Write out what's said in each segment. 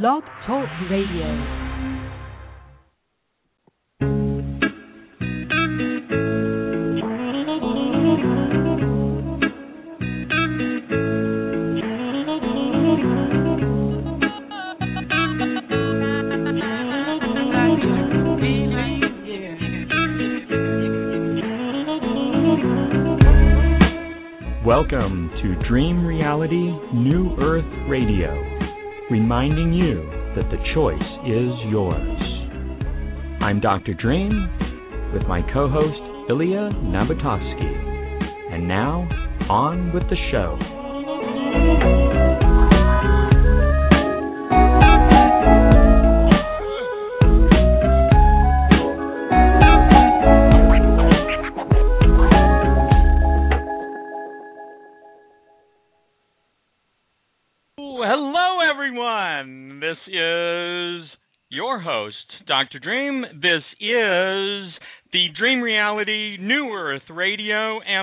Blog Talk Radio. Welcome to Dream Reality New Earth Radio, reminding you that the choice is yours. I'm Dr. Dream with my co host Ilya Nabatovsky. And now, on with the show.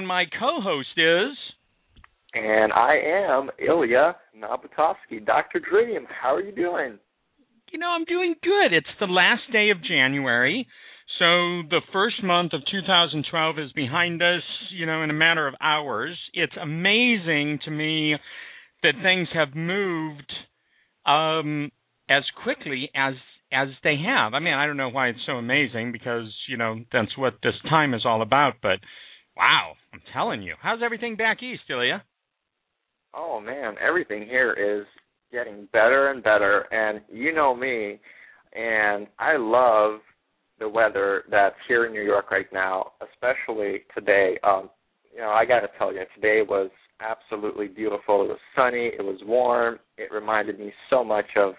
My co host is. And I am Ilya Nabotovsky. Dr. Dream, how are you doing? You know, I'm doing good. It's the last day of January. So the first month of 2012 is behind us, you know, in a matter of hours. It's amazing to me that things have moved um, as quickly as as they have. I mean, I don't know why it's so amazing because you know that's what this time is all about. But wow, I'm telling you, how's everything back east, Ilya? Oh man, everything here is getting better and better, and you know me, and I love the weather that's here in New York right now, especially today. Um, you know, I got to tell you, today was absolutely beautiful. It was sunny, it was warm. It reminded me so much of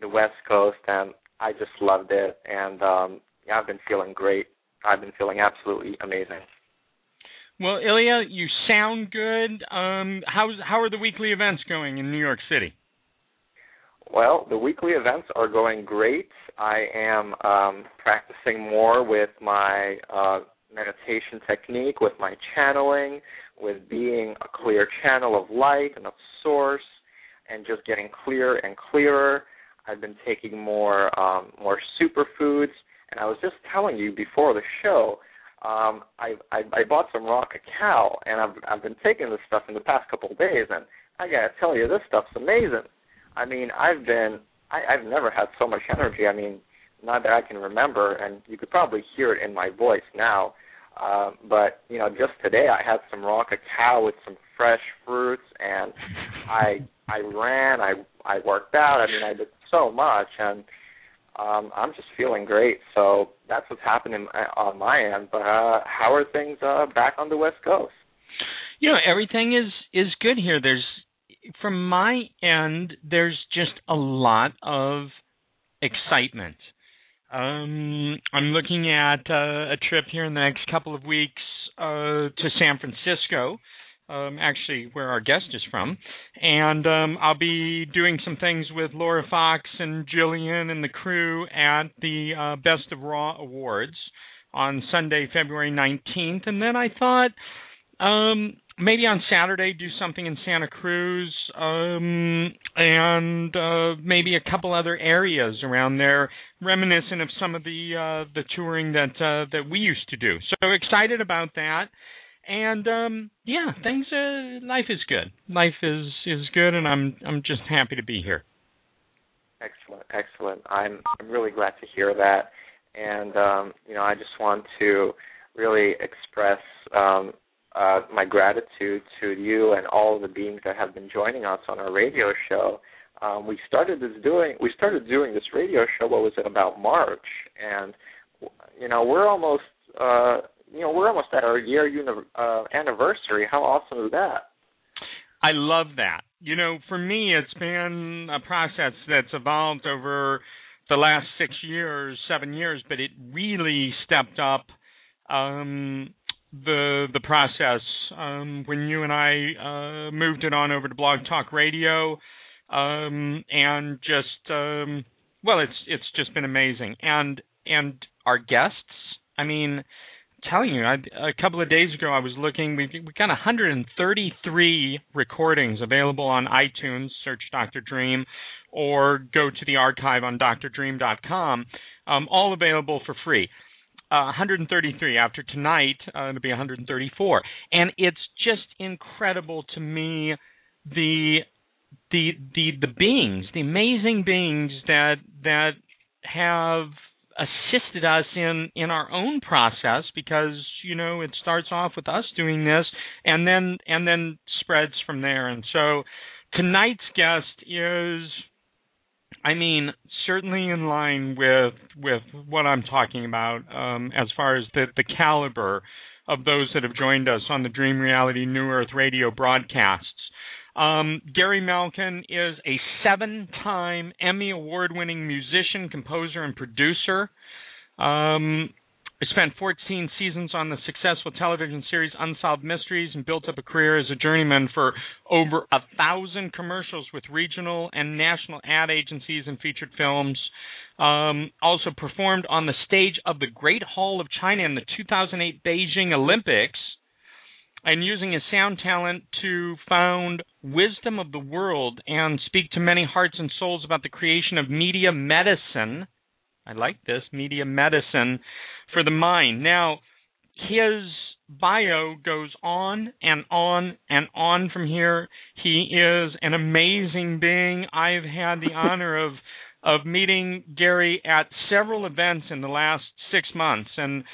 the West Coast, and I just loved it. And um, yeah, I've been feeling great. I've been feeling absolutely amazing. Well, Ilya, you sound good. Um, how's how are the weekly events going in New York City? Well, the weekly events are going great. I am um, practicing more with my uh, meditation technique, with my channeling, with being a clear channel of light and of source, and just getting clearer and clearer. I've been taking more um, more superfoods, and I was just telling you before the show. Um, I, I I bought some raw cacao, and I've I've been taking this stuff in the past couple of days, and I gotta tell you, this stuff's amazing. I mean, I've been I, I've never had so much energy. I mean, not that I can remember, and you could probably hear it in my voice now. Uh, but you know, just today I had some raw cacao with some fresh fruits, and I I ran, I I worked out. I mean, I did so much, and um, I'm just feeling great. So that's what's happening on my end. But uh, how are things uh, back on the West Coast? You know, everything is is good here. There's from my end, there's just a lot of excitement. Um, I'm looking at uh, a trip here in the next couple of weeks uh, to San Francisco, um, actually where our guest is from, and um, I'll be doing some things with Laura Fox and Jillian and the crew at the uh, Best of Raw Awards on Sunday, February 19th, and then I thought. Um, maybe on Saturday do something in Santa Cruz um, and uh, maybe a couple other areas around there, reminiscent of some of the uh, the touring that uh, that we used to do. So excited about that. And um, yeah, things uh, life is good. Life is is good, and I'm I'm just happy to be here. Excellent, excellent. I'm I'm really glad to hear that, and um, you know I just want to really express um, uh, my gratitude to you and all the beings that have been joining us on our radio show. Um, we started this doing we started doing this radio show. What was it about March? And you know we're almost uh, you know we're almost at our year uni- uh, anniversary. How awesome is that? I love that. You know, for me, it's been a process that's evolved over the last six years, seven years, but it really stepped up um, the the process um, when you and I uh, moved it on over to Blog Talk Radio, um, and just um, well, it's it's just been amazing, and and our guests. I mean, telling you, I, a couple of days ago I was looking. We've we got 133 recordings available on iTunes. Search Dr. Dream, or go to the archive on drdream.com. Um, all available for free. Uh, 133 after tonight uh, it'll be 134 and it's just incredible to me the the the the beings the amazing beings that that have assisted us in in our own process because you know it starts off with us doing this and then and then spreads from there and so tonight's guest is I mean, certainly in line with with what I'm talking about um, as far as the the caliber of those that have joined us on the Dream Reality New Earth Radio broadcasts. Um, Gary Malkin is a seven-time Emmy award-winning musician, composer, and producer. Um, I spent 14 seasons on the successful television series Unsolved Mysteries and built up a career as a journeyman for over a thousand commercials with regional and national ad agencies and featured films. Um, also performed on the stage of the Great Hall of China in the 2008 Beijing Olympics and using his sound talent to found Wisdom of the World and speak to many hearts and souls about the creation of media medicine. I like this, media medicine for the mind. Now, his bio goes on and on and on from here. He is an amazing being. I've had the honor of of meeting Gary at several events in the last 6 months and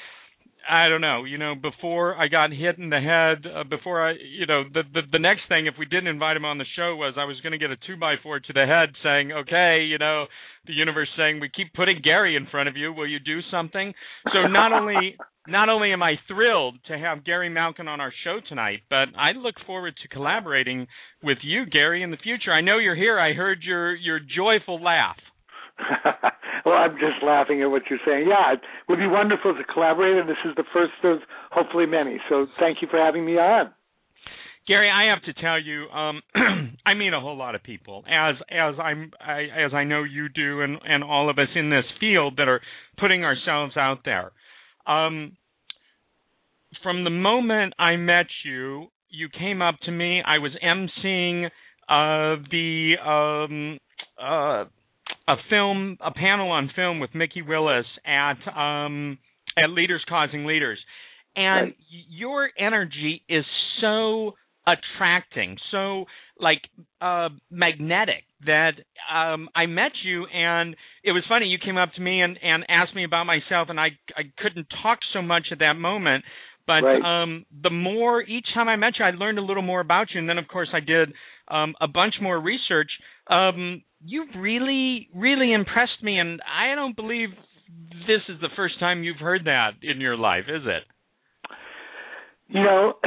I don't know, you know, before I got hit in the head, uh, before I, you know, the, the the next thing if we didn't invite him on the show was I was going to get a two by four to the head saying, okay, you know, the universe saying we keep putting Gary in front of you, will you do something? So not only not only am I thrilled to have Gary Malkin on our show tonight, but I look forward to collaborating with you, Gary, in the future. I know you're here. I heard your your joyful laugh. well, I'm just laughing at what you're saying. Yeah, it would be wonderful to collaborate, and this is the first of hopefully many. So thank you for having me on. Gary, I have to tell you, um, I mean a whole lot of people, as as I'm I, as I know you do, and and all of us in this field that are putting ourselves out there. Um, from the moment I met you, you came up to me. I was emceeing uh, the um, uh, a film, a panel on film with Mikki Willis at um, at Leaders Causing Leaders, and right. your energy is so attracting, so like uh magnetic that um I met you and it was funny you came up to me and and asked me about myself and I I couldn't talk so much at that moment but right. um the more each time I met you I learned a little more about you and then of course I did um a bunch more research you've really, really impressed me, and I don't believe this is the first time you've heard that in your life, is it? You know,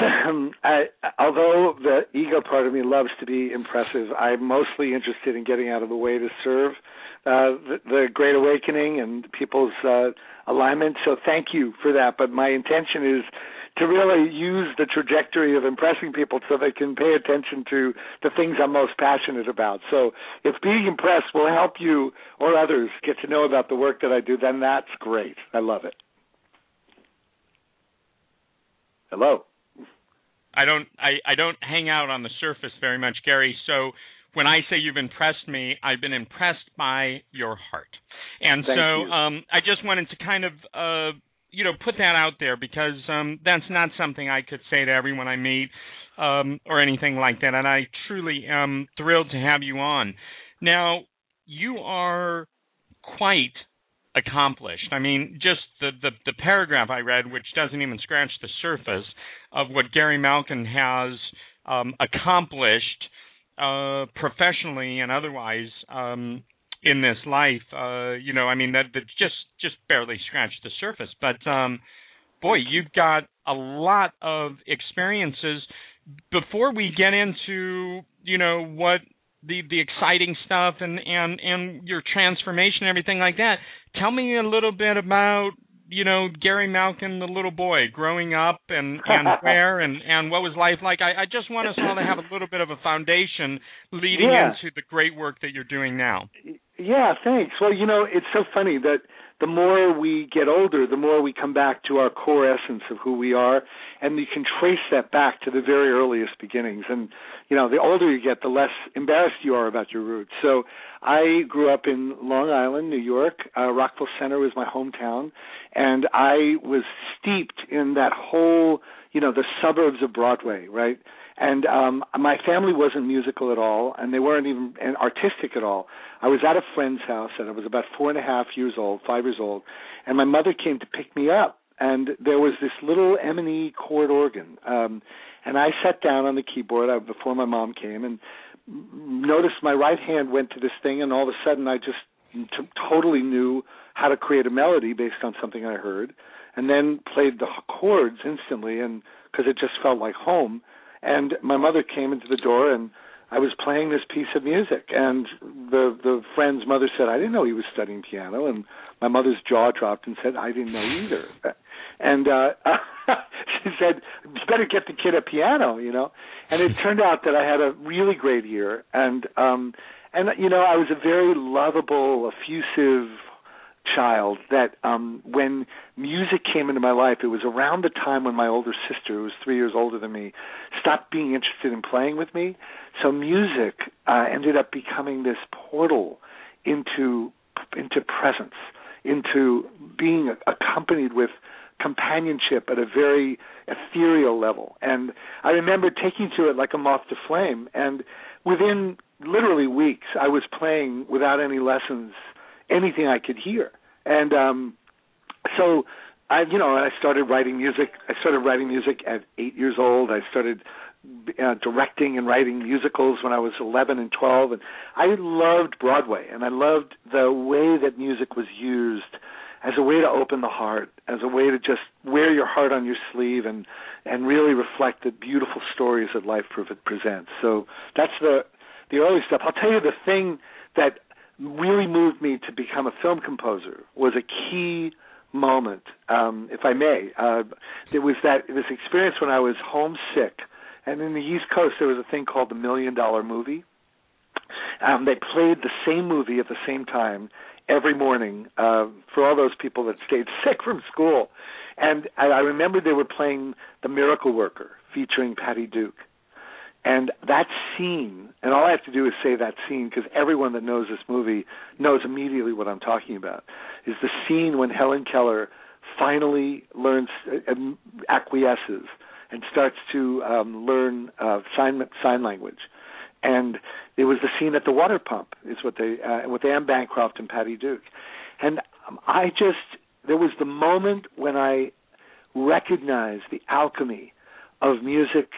I, although the ego part of me loves to be impressive, I'm mostly interested in getting out of the way to serve uh, the, the Great Awakening and people's uh, alignment. So thank you for that. But my intention is to really use the trajectory of impressing people so they can pay attention to the things I'm most passionate about. So if being impressed will help you or others get to know about the work that I do, then that's great. I love it. Hello. I don't I, I don't hang out on the surface very much, Gary. So when I say you've impressed me, I've been impressed by your heart. And Thank so um, I just wanted to kind of uh, you know put that out there because um, that's not something I could say to everyone I meet um, or anything like that. And I truly am thrilled to have you on. Now you are quite accomplished. I mean, just the, the, the paragraph I read, which doesn't even scratch the surface of what Gary Malkin has um, accomplished uh, professionally and otherwise um, in this life. Uh, you know, I mean that that just just barely scratched the surface. But um, boy, you've got a lot of experiences. Before we get into you know what the the exciting stuff and and and your transformation and everything like that, tell me a little bit about you know Gary Malkin, the little boy growing up, and and where and and what was life like. I, I just want us all to have a little bit of a foundation leading yeah. into the great work that you're doing now. Yeah, thanks. Well, you know, it's so funny that the more we get older, the more we come back to our core essence of who we are, and you can trace that back to the very earliest beginnings. And you know, the older you get, the less embarrassed you are about your roots. So, I grew up in Long Island, New York. Uh, Rockville Centre was my hometown, and I was steeped in that whole, you know, the suburbs of Broadway, right? And um my family wasn't musical at all, and they weren't even artistic at all. I was at a friend's house, and I was about four and a half years old, five years old, and my mother came to pick me up, and there was this little M&E chord organ. Um and I sat down on the keyboard uh, before my mom came and noticed my right hand went to this thing, and all of a sudden I just t- totally knew how to create a melody based on something I heard, and then played the chords instantly, and because it just felt like home. And my mother came into the door, and I was playing this piece of music, and the the friend's mother said, "I didn't know he was studying piano," and my mother's jaw dropped and said, "I didn't know either." And uh she said, "You better get the kid a piano," you know. And it turned out that I had a really great year, and um and you know I was a very lovable, effusive child that um when music came into my life it was around the time when my older sister who was 3 years older than me stopped being interested in playing with me. So music uh ended up becoming this portal into into presence into being accompanied with companionship at a very ethereal level. And i remember taking to it like a moth to flame. And within literally weeks i was playing without any lessons anything I could hear. And um so I you know, I started writing music. I started writing music at 8 years old. I started uh, directing and writing musicals when I was 11 and 12 and I loved Broadway and I loved the way that music was used as a way to open the heart, as a way to just wear your heart on your sleeve and and really reflect the beautiful stories that life presents. So that's the the early stuff. I'll tell you the thing that really moved me to become a film composer was a key moment, um, if I may. Uh, there was that this experience when I was homesick, and in the East Coast there was a thing called the Million Dollar Movie. Um, they played the same movie at the same time every morning uh, for all those people that stayed sick from school. And I, I remember they were playing The Miracle Worker featuring Patty Duke. And that scene, and all I have to do is say that scene because everyone that knows this movie knows immediately what I'm talking about, is the scene when Helen Keller finally learns, uh, acquiesces, and starts to um, learn uh, sign sign language. And it was the scene at the water pump, is what they uh, with Anne Bancroft and Patty Duke. And um, I just there was the moment when I recognized the alchemy of music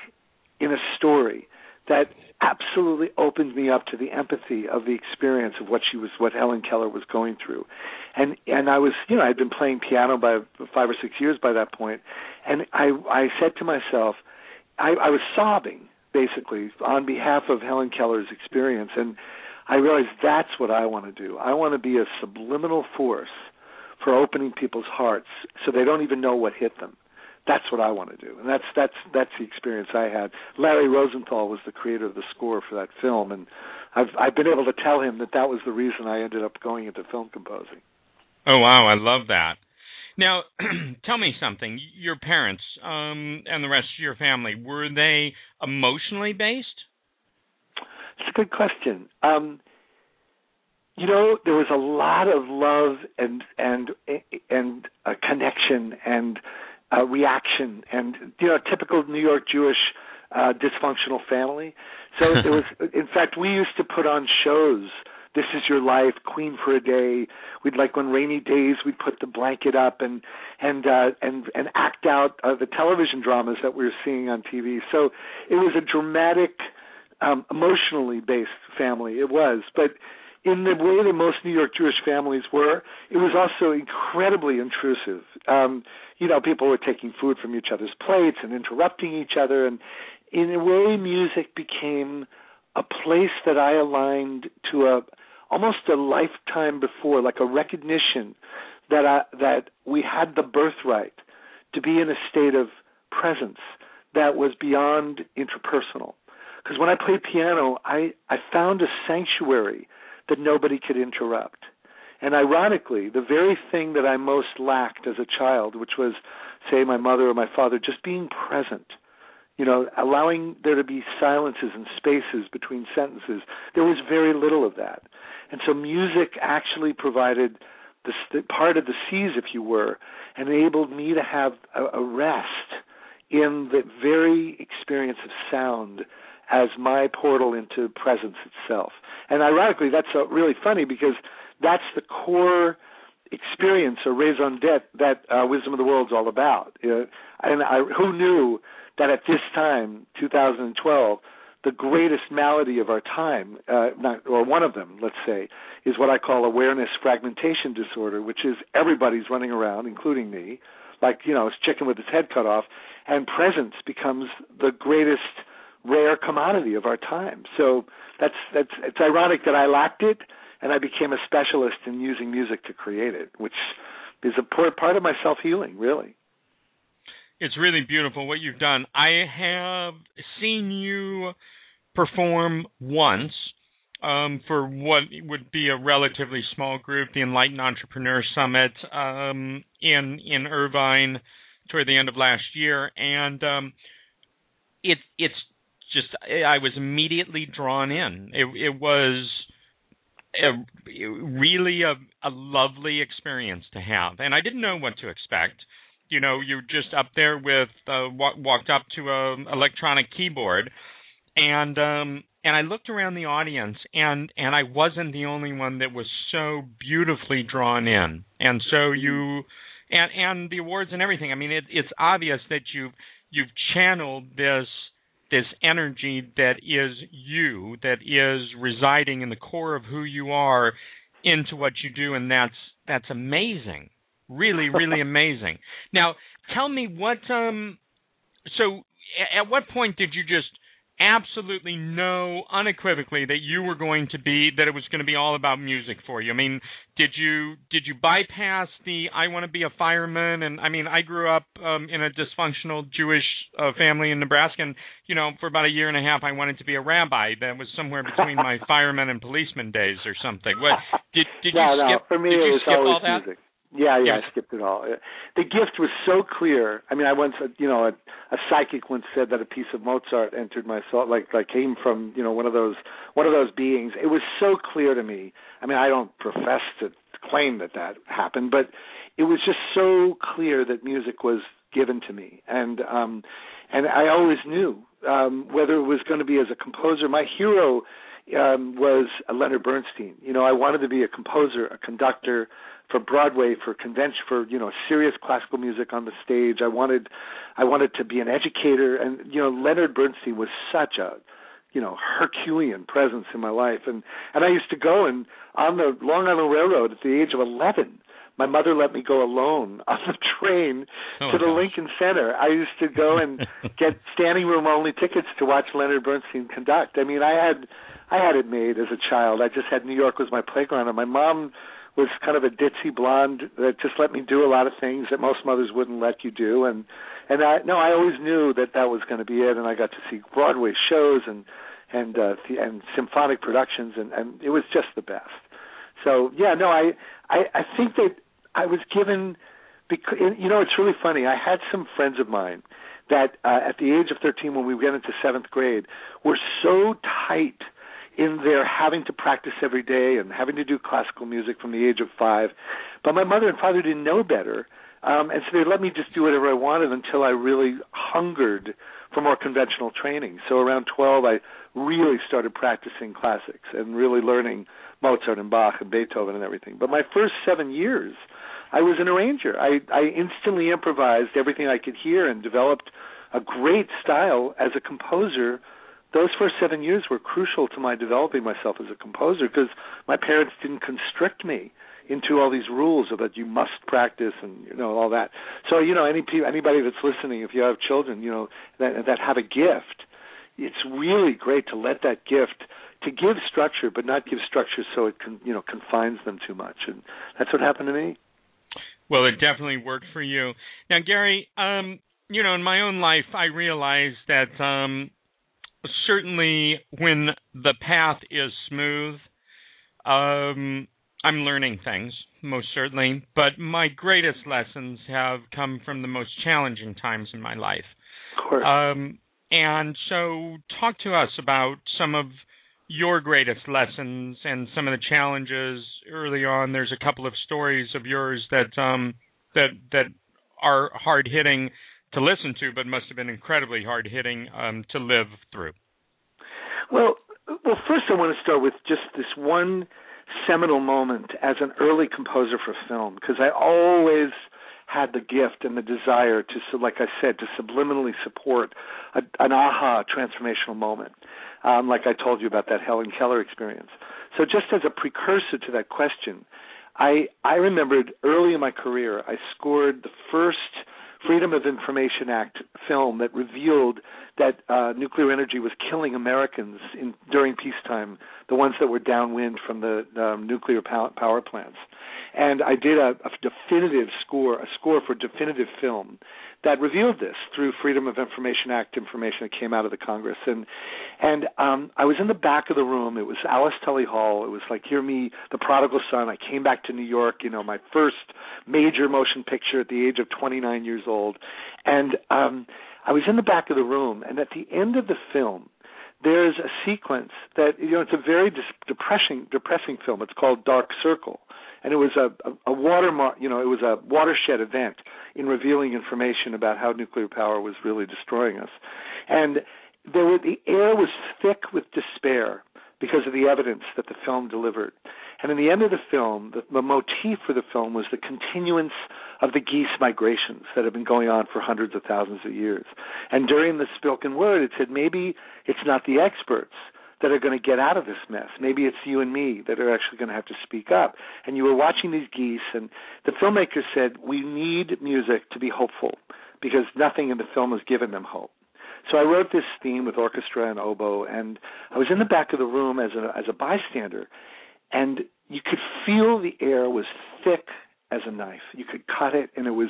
in a story that absolutely opened me up to the empathy of the experience of what she was what Helen Keller was going through. And and I was you know, I'd been playing piano by five or six years by that point and I I said to myself I, I was sobbing basically on behalf of Helen Keller's experience and I realized that's what I want to do. I want to be a subliminal force for opening people's hearts so they don't even know what hit them that's what I want to do, and that's that's that's the experience I had. Larry Rosenthal was the creator of the score for that film, and I've I've been able to tell him that that was the reason I ended up going into film composing. Oh wow, I love that. Now, tell me something. Your parents um, and the rest of your family were they emotionally based? It's a good question. Um, you know, there was a lot of love and and and a connection and uh, reaction and you know typical New York Jewish uh, dysfunctional family. So it was, in fact, we used to put on shows. This is your life, Queen for a day. We'd like on rainy days we'd put the blanket up and and uh, and and act out uh, the television dramas that we were seeing on TV. So it was a dramatic, um, emotionally based family. It was, but in the way that most New York Jewish families were, it was also incredibly intrusive. Um, you know, people were taking food from each other's plates and interrupting each other, and in a way, music became a place that I aligned to a almost a lifetime before, like a recognition that I, that we had the birthright to be in a state of presence that was beyond interpersonal. Because when I played piano, I I found a sanctuary that nobody could interrupt. And ironically, the very thing that I most lacked as a child, which was, say, my mother or my father, just being present, you know, allowing there to be silences and spaces between sentences, there was very little of that. And so music actually provided the st- part of the seas, if you were, and enabled me to have a, a rest in the very experience of sound as my portal into presence itself. And ironically, that's uh, really funny because that's the core experience or raison d'etre that uh, Wisdom of the World is all about. Uh, and I, who knew that at this time, 2012, the greatest malady of our time, uh, not, or one of them, let's say, is what I call awareness fragmentation disorder, which is everybody's running around, including me, like you know, it's chicken with its head cut off, and presence becomes the greatest rare commodity of our time. So that's that's it's ironic that I lacked it, and I became a specialist in using music to create it, which is a part of my self healing, really. It's really beautiful what you've done. I have seen you perform once um, for what would be a relatively small group, the Enlightened Entrepreneur Summit um, in in Irvine toward the end of last year, and um, it it's just I was immediately drawn in. It, it was a, really a, a lovely experience to have, and I didn't know what to expect. You know, you're just up there with uh, walk, walked up to a electronic keyboard, and um, and I looked around the audience, and and I wasn't the only one that was so beautifully drawn in, and so you, and and the awards and everything. I mean, it, it's obvious that you've you've channeled this this energy that is you, that is residing in the core of who you are, into what you do, and that's that's amazing, really, really amazing. Now, tell me what. Um, so, at what point did you just absolutely know unequivocally that you were going to be that it was going to be all about music for you. I mean, did you did you bypass the I want to be a fireman and I mean, I grew up um in a dysfunctional Jewish uh, family in Nebraska and you know, for about a year and a half I wanted to be a rabbi that was somewhere between my fireman and policeman days or something. What did did no, you skip no, for me did you it was always all that? music. Yeah, yeah, Yes. I skipped it all. The gift was so clear. I mean, I once, you know, a, a psychic once said that a piece of Mozart entered my soul, like like came from, you know, one of those one of those beings. It was so clear to me. I mean, I don't profess to claim that that happened, but it was just so clear that music was given to me, and um, and I always knew um, whether it was going to be as a composer. My hero um, was Leonard Bernstein. You know, I wanted to be a composer, a conductor for Broadway, for convention, for you know, serious classical music on the stage. I wanted, I wanted to be an educator, and you know, Leonard Bernstein was such a, you know, Herculean presence in my life, and and I used to go and on the Long Island Railroad at the age of eleven. My mother let me go alone on the train Oh, to the. Lincoln Center. I used to go and get standing room only tickets to watch Leonard Bernstein conduct. I mean, I had I had it made as a child. I just had New York was my playground, and my mom was kind of a ditzy blonde that just let me do a lot of things that most mothers wouldn't let you do. And and I no, I always knew that that was going to be it. And I got to see Broadway shows and and uh, the, and symphonic productions, and and it was just the best. So yeah, no, I I, I think that I was given because you know it's really funny. I had some friends of mine that uh, at the age of 13, when we went into seventh grade, were so tight in their having to practice every day and having to do classical music from the age of five. But my mother and father didn't know better, um, and so they let me just do whatever I wanted until I really hungered for more conventional training. So around 12, I really started practicing classics and really learning Mozart and Bach and Beethoven and everything. But my first seven years, I was an arranger. I, I instantly improvised everything I could hear and developed a great style as a composer. Those first seven years were crucial to my developing myself as a composer because my parents didn't constrict me into all these rules that you must practice and you know all that. So you know any anybody that's listening, if you have children, you know that that have a gift, it's really great to let that gift to give structure, but not give structure so it can you know confines them too much, and that's what happened to me. Well, it definitely worked for you. Now, Gary, um, you know, in my own life, I realized that um, certainly when the path is smooth, um, I'm learning things, most certainly. But my greatest lessons have come from the most challenging times in my life. Of course. Um, and so, talk to us about some of your greatest lessons and some of the challenges early on. There's a couple of stories of yours that um, that that are hard hitting to listen to, but must have been incredibly hard hitting um, to live through. Well, well, first I want to start with just this one seminal moment as an early composer for film because I always had the gift and the desire to, like I said, to subliminally support a, an aha transformational moment, um, like I told you about that Helen Keller experience. So, just as a precursor to that question, I I remembered early in my career I scored the first Freedom of Information Act film that revealed that uh, nuclear energy was killing Americans in, during peacetime, the ones that were downwind from the um, nuclear power, power plants. And I did a, a definitive score, a score for definitive film that revealed this through Freedom of Information Act information that came out of the Congress. And and um, I was in the back of the room. It was Alice Tully Hall. It was like hear me, the prodigal son. I came back to New York. You know, my first major motion picture at the age of 29 years old, and um, I was in the back of the room. And at the end of the film, there's a sequence that you know it's a very depressing depressing film. It's called Dark Circle, and it was a, a, a watermark. You know, it was a watershed event in revealing information about how nuclear power was really destroying us, and there were the air was thick with despair because of the evidence that the film delivered. And in the end of the film, the, the motif for the film was the continuance of the geese migrations that have been going on for hundreds of thousands of years. And during the spoken word, it said maybe it's not the experts that are going to get out of this mess. Maybe it's you and me that are actually going to have to speak up. And you were watching these geese, and the filmmaker said, We need music to be hopeful because nothing in the film has given them hope. So I wrote this theme with orchestra and oboe, and I was in the back of the room as a as a bystander, and you could feel the air was thick as a knife. You could cut it, and it was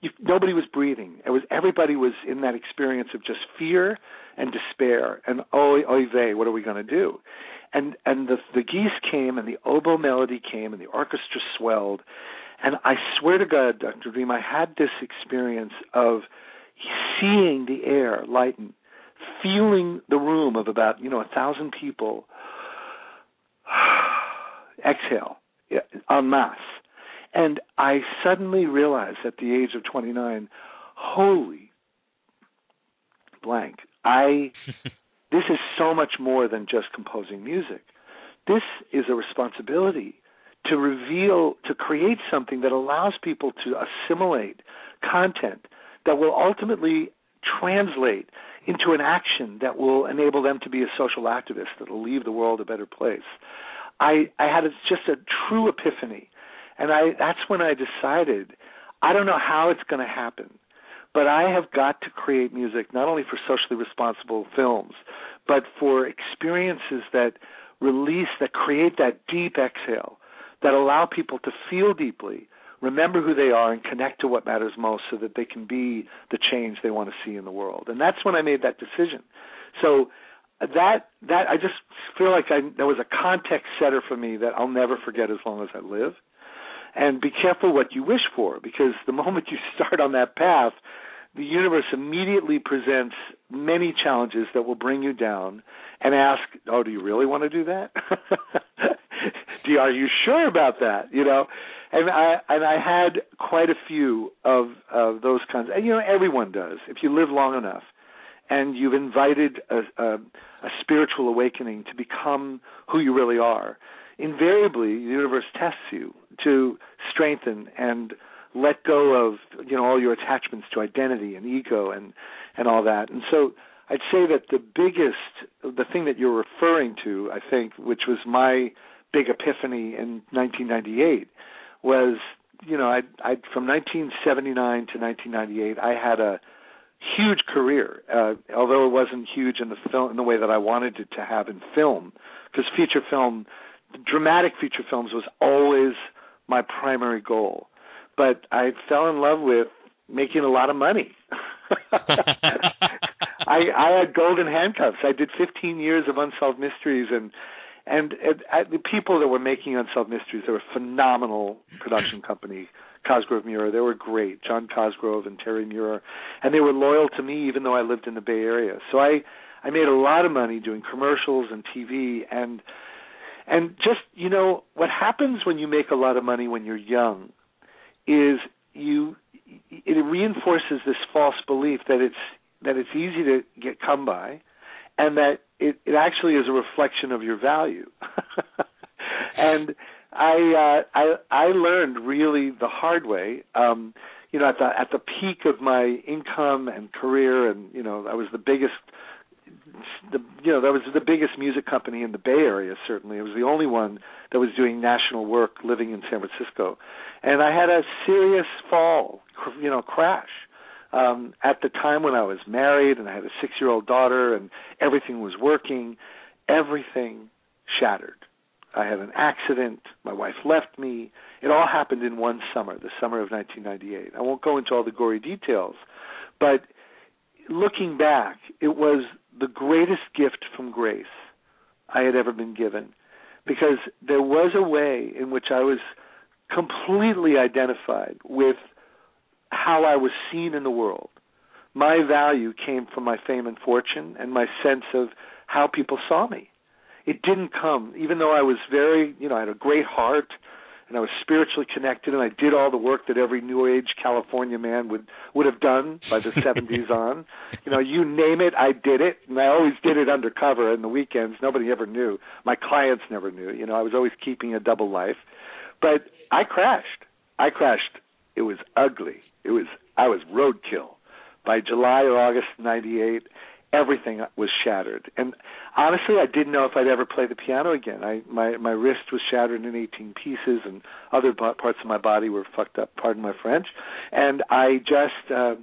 you, nobody was breathing. It was everybody was in that experience of just fear and despair, and oy oy vey, what are we going to do? And and the the geese came, and the oboe melody came, and the orchestra swelled, and I swear to God, Dr. Dream, I had this experience of seeing the air lighten, feeling the room of about you know a thousand people exhale en masse. And I suddenly realized at the age of 29, holy blank, I this is so much more than just composing music. This is a responsibility to reveal, to create something that allows people to assimilate content that will ultimately translate into an action that will enable them to be a social activist that will leave the world a better place. I I had a, just a true epiphany, and I that's when I decided I don't know how it's going to happen, but I have got to create music not only for socially responsible films, but for experiences that release that create that deep exhale that allow people to feel deeply remember who they are and connect to what matters most so that they can be the change they want to see in the world. And that's when I made that decision. So that that I just feel like I there was a context setter for me that I'll never forget as long as I live. And be careful what you wish for because the moment you start on that path, the universe immediately presents many challenges that will bring you down and ask, "Oh, do you really want to do that? do you, are you sure about that?" You know, and I and I had quite a few of of those kinds. And you know, everyone does if you live long enough, and you've invited a, a, a spiritual awakening to become who you really are. Invariably, the universe tests you to strengthen and let go of you know all your attachments to identity and ego and and all that. And so I'd say that the biggest the thing that you're referring to, I think, which was my big epiphany in 1998 was you know I I from 1979 to 1998 I had a huge career uh, although it wasn't huge in the film in the way that I wanted it to have in film because feature film dramatic feature films was always my primary goal but I fell in love with making a lot of money I I had golden handcuffs I did 15 years of unsolved mysteries and and uh, the people that were making Unsolved Mysteries, they were a phenomenal production company. Cosgrove Meurer, they were great. John Cosgrove and Terry Meurer, and they were loyal to me even though I lived in the Bay Area. So I, I I made a lot of money doing commercials and TV and and just you know what happens when you make a lot of money when you're young is you it reinforces this false belief that it's that it's easy to get come by and that it, it actually is a reflection of your value. and I uh I I learned really the hard way. Um you know at the at the peak of my income and career and you know I was the biggest the you know that was the biggest music company in the Bay Area. Certainly, it was the only one that was doing national work, living in San Francisco, and I had a serious fall, you know, crash. Um, at the time when I was married and I had a six-year-old daughter and everything was working, everything shattered. I had an accident. My wife left me. It all happened in one summer, the summer of 1998. I won't go into all the gory details, but looking back, it was the greatest gift from grace I had ever been given because there was a way in which I was completely identified with how I was seen in the world. My value came from my fame and fortune and my sense of how people saw me. It didn't come, even though I was very, you know, I had a great heart and I was spiritually connected, and I did all the work that every New Age California man would would have done by the 70s on. You know, you name it, I did it, and I always did it undercover in the weekends. Nobody ever knew. My clients never knew. You know, I was always keeping a double life. But I crashed. I crashed. It was ugly. It was I was roadkill. By July or August '98, everything was shattered. And honestly, I didn't know if I'd ever play the piano again. I my my wrist was shattered in 18 pieces, and other parts of my body were fucked up. Pardon my French. And I just uh,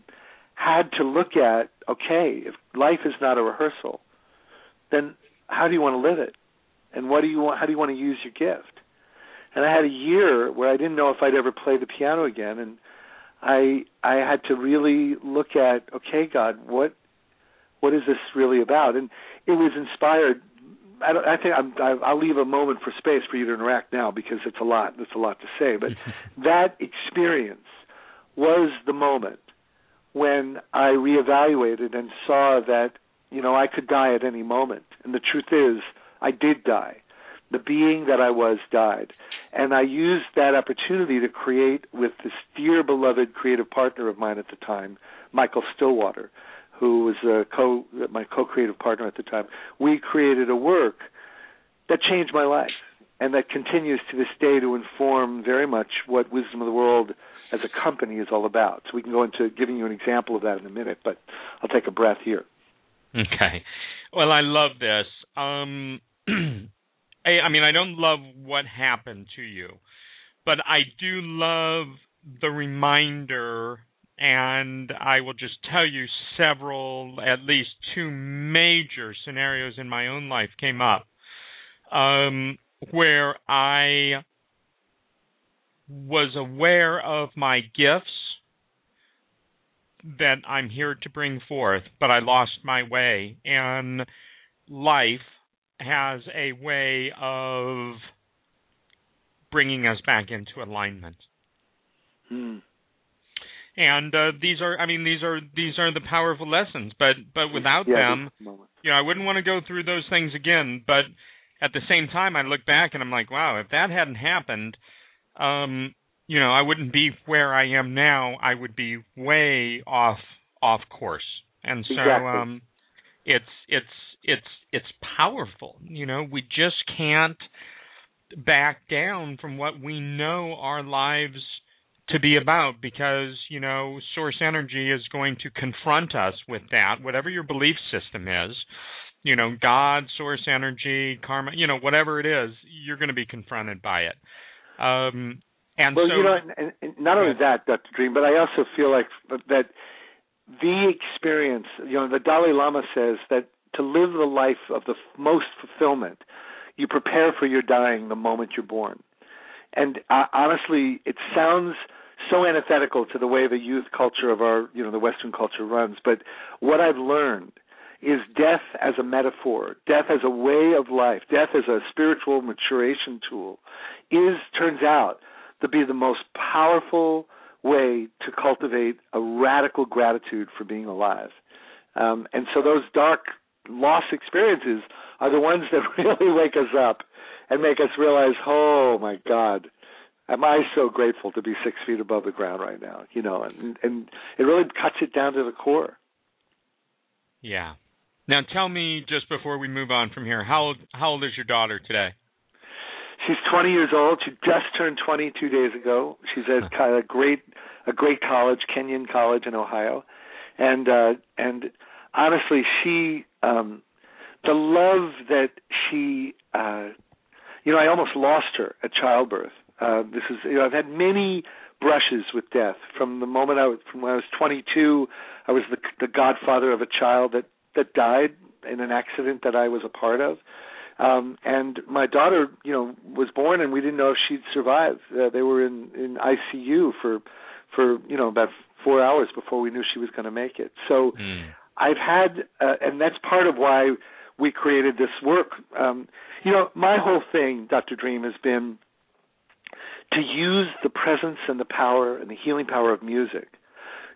had to look at okay, if life is not a rehearsal, then how do you want to live it? And what do you want? How do you want to use your gift? And I had a year where I didn't know if I'd ever play the piano again, and I I had to really look at okay, God, what what is this really about? And it was inspired. I, don't, I think I'm, I'll leave a moment for space for you to interact now because it's a lot. It's a lot to say. But that experience was the moment when I reevaluated and saw that you know I could die at any moment. And the truth is, I did die. The being that I was died. And I used that opportunity to create with this dear beloved creative partner of mine at the time, Michael Stillwater who was a co my co-creative partner at the time, we created a work that changed my life and that continues to this day to inform very much what Wisdom of the World as a company is all about. So we can go into giving you an example of that in a minute, but I'll take a breath here. Okay. Well, I love this. Um, I, I mean, I don't love what happened to you, but I do love the reminder and I will just tell you several, at least two major scenarios in my own life came up um, where I was aware of my gifts that I'm here to bring forth, but I lost my way. And life has a way of bringing us back into alignment. Hmm and uh, these are i mean these are these are the powerful lessons. But but without yeah, them you know i wouldn't want to go through those things again. But at the same time i look back and i'm like wow if that hadn't happened um you know i wouldn't be where i am now. I would be way off off course. And so exactly. um it's it's it's it's powerful. You know we just can't back down from what we know our lives to be about because you know source energy is going to confront us with that whatever your belief system is you know god source energy karma you know whatever it is you're going to be confronted by it. Um and well so you know and, and not only that dr dream but i also feel like that the experience you know the dalai lama says that to live the life of the most fulfillment you prepare for your dying the moment you're born and uh, honestly, it sounds so antithetical to the way the youth culture of our, you know, the Western culture runs. But what I've learned is death as a metaphor, death as a way of life, death as a spiritual maturation tool, is turns out to be the most powerful way to cultivate a radical gratitude for being alive. Um, and so those dark lost experiences are the ones that really wake us up and make us realize, oh my God, am I so grateful to be six feet above the ground right now? You know, and and it really cuts it down to the core. Yeah. Now tell me just before we move on from here, how old how old is your daughter today? She's 20 years old. She just turned 20 two days ago. She's at a great a great college, Kenyon College in Ohio, and uh, and honestly, she um, the love that she uh, you know I almost lost her at childbirth. Uh, this is you know I've had many brushes with death from the moment I was from when I was 22. I was the the godfather of a child that that died in an accident that I was a part of. Um, and my daughter, you know, was born, and we didn't know if she'd survive. Uh, they were in in ICU for for you know about four hours before we knew she was going to make it. So mm. I've had, uh, and that's part of why we created this work. Um, you know, my whole thing, Dr. Dream, has been to use the presence and the power and the healing power of music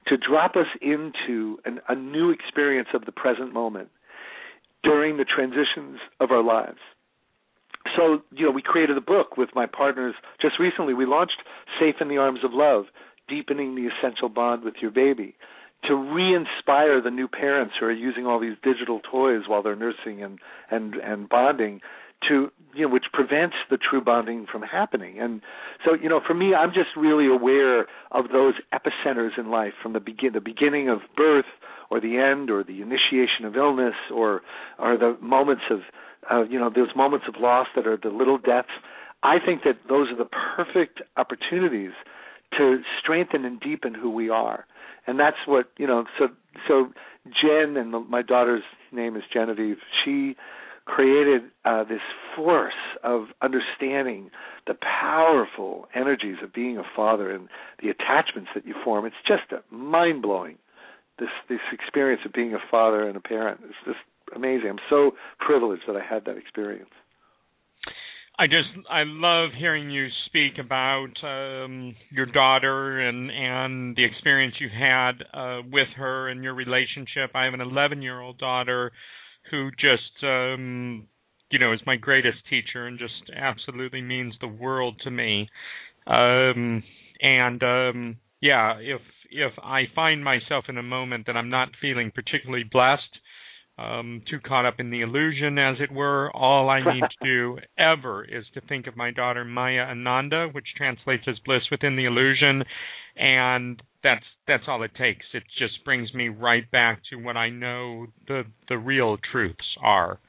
to drop us into an, a new experience of the present moment during the transitions of our lives. So, you know, we created a book with my partners. Just recently, we launched Safe in the Arms of Love Deepening the Essential Bond with Your Baby to re-inspire the new parents who are using all these digital toys while they're nursing and and and bonding to you know which prevents the true bonding from happening. And so you know for me i'm just really aware of those epicenters in life from the begin the beginning of birth or the end or the initiation of illness or or the moments of uh, you know those moments of loss that are the little deaths. I think that those are the perfect opportunities to strengthen and deepen who we are and that's what you know so so jen and the, my daughter's name is genevieve she created uh, this force of understanding the powerful energies of being a father and the attachments that you form. It's just mind blowing. This this experience of being a father and a parent is just amazing. I'm so privileged that I had that experience. I just I love hearing you speak about um, your daughter and and the experience you had uh, with her and your relationship. I have an 11 year old daughter who just um you know is my greatest teacher and just absolutely means the world to me um and um yeah if if i find myself in a moment that i'm not feeling particularly blessed um too caught up in the illusion as it were all i need to do ever is to think of my daughter maya ananda which translates as bliss within the illusion and that's that's all it takes. It just brings me right back to what I know the the real truths are.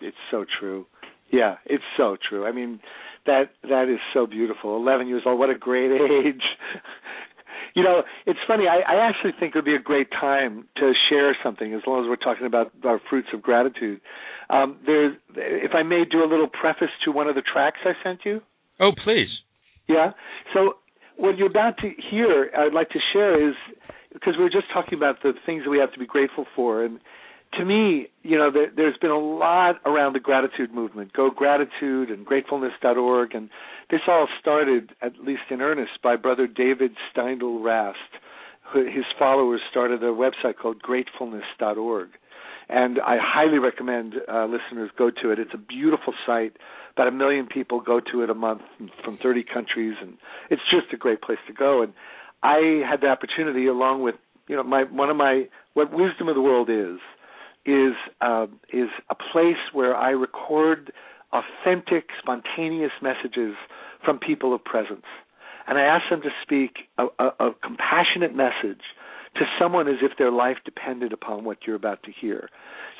It's so true. Yeah, it's so true. I mean, that that is so beautiful. Eleven years old, what a great age. you know, it's funny. I, I actually think it would be a great time to share something, as long as we're talking about our fruits of gratitude. Um, there's, if I may, do a little preface to one of the tracks I sent you. Oh, please. Yeah. So what you're about to hear, I'd like to share is because we were just talking about the things that we have to be grateful for, and to me, you know, there, there's been a lot around the gratitude movement, Go Gratitude and Gratefulness.org, and this all started, at least in earnest, by Brother David Steindl Rast. His followers started a website called Gratefulness.org, and I highly recommend uh, listeners go to it. It's a beautiful site about a million people go to it a month from 30 countries, and it's just a great place to go. And I had the opportunity, along with you know my one of my what wisdom of the world is is uh, is a place where I record authentic, spontaneous messages from people of presence, and I ask them to speak a, a, a compassionate message to someone as if their life depended upon what you're about to hear.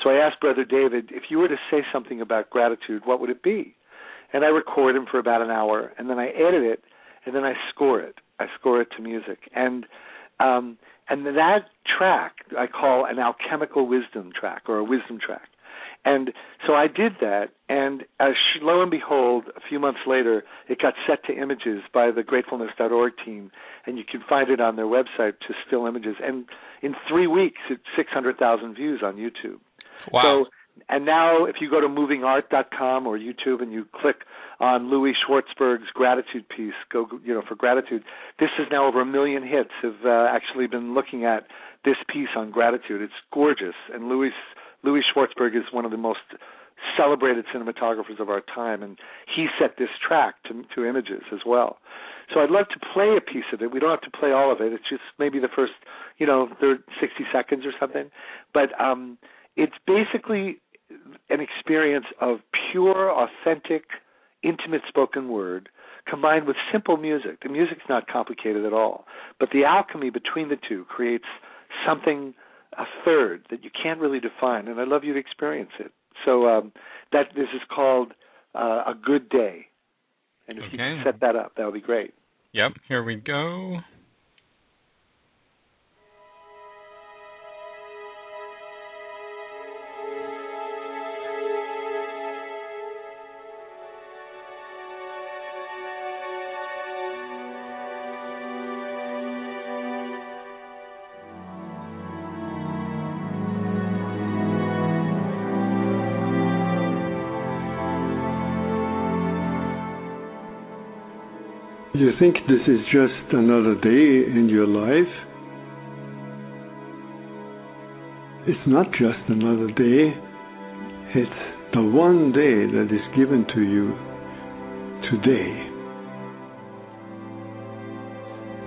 So I asked Brother David, if you were to say something about gratitude, what would it be? and I record him for about an hour, and then I edit it, and then I score it. I score it to music, and um, and that track I call an alchemical wisdom track or a wisdom track. And so I did that, and uh, lo and behold, a few months later, it got set to images by the Gratefulness.org team, and you can find it on their website to still images. And in three weeks, it's 600,000 views on YouTube. Wow. So and now, if you go to movingart.com or YouTube and you click on Louis Schwartzberg's gratitude piece, go you know for gratitude. This is now over a million hits. Have uh, actually been looking at this piece on gratitude. It's gorgeous, and Louis Louis Schwartzberg is one of the most celebrated cinematographers of our time, and he set this track to, to images as well. So I'd love to play a piece of it. We don't have to play all of it. It's just maybe the first, you know, 30, 60 seconds or something. But um, it's basically an experience of pure, authentic, intimate spoken word combined with simple music. The music's not complicated at all, but the alchemy between the two creates something a third that you can't really define, and I'd love you to experience it. So um, that this is called uh, a good day, and if Okay. you can set that up, that would be great. Yep, here we go. Think this is just another day in your life? It's not just another day, it's the one day that is given to you today.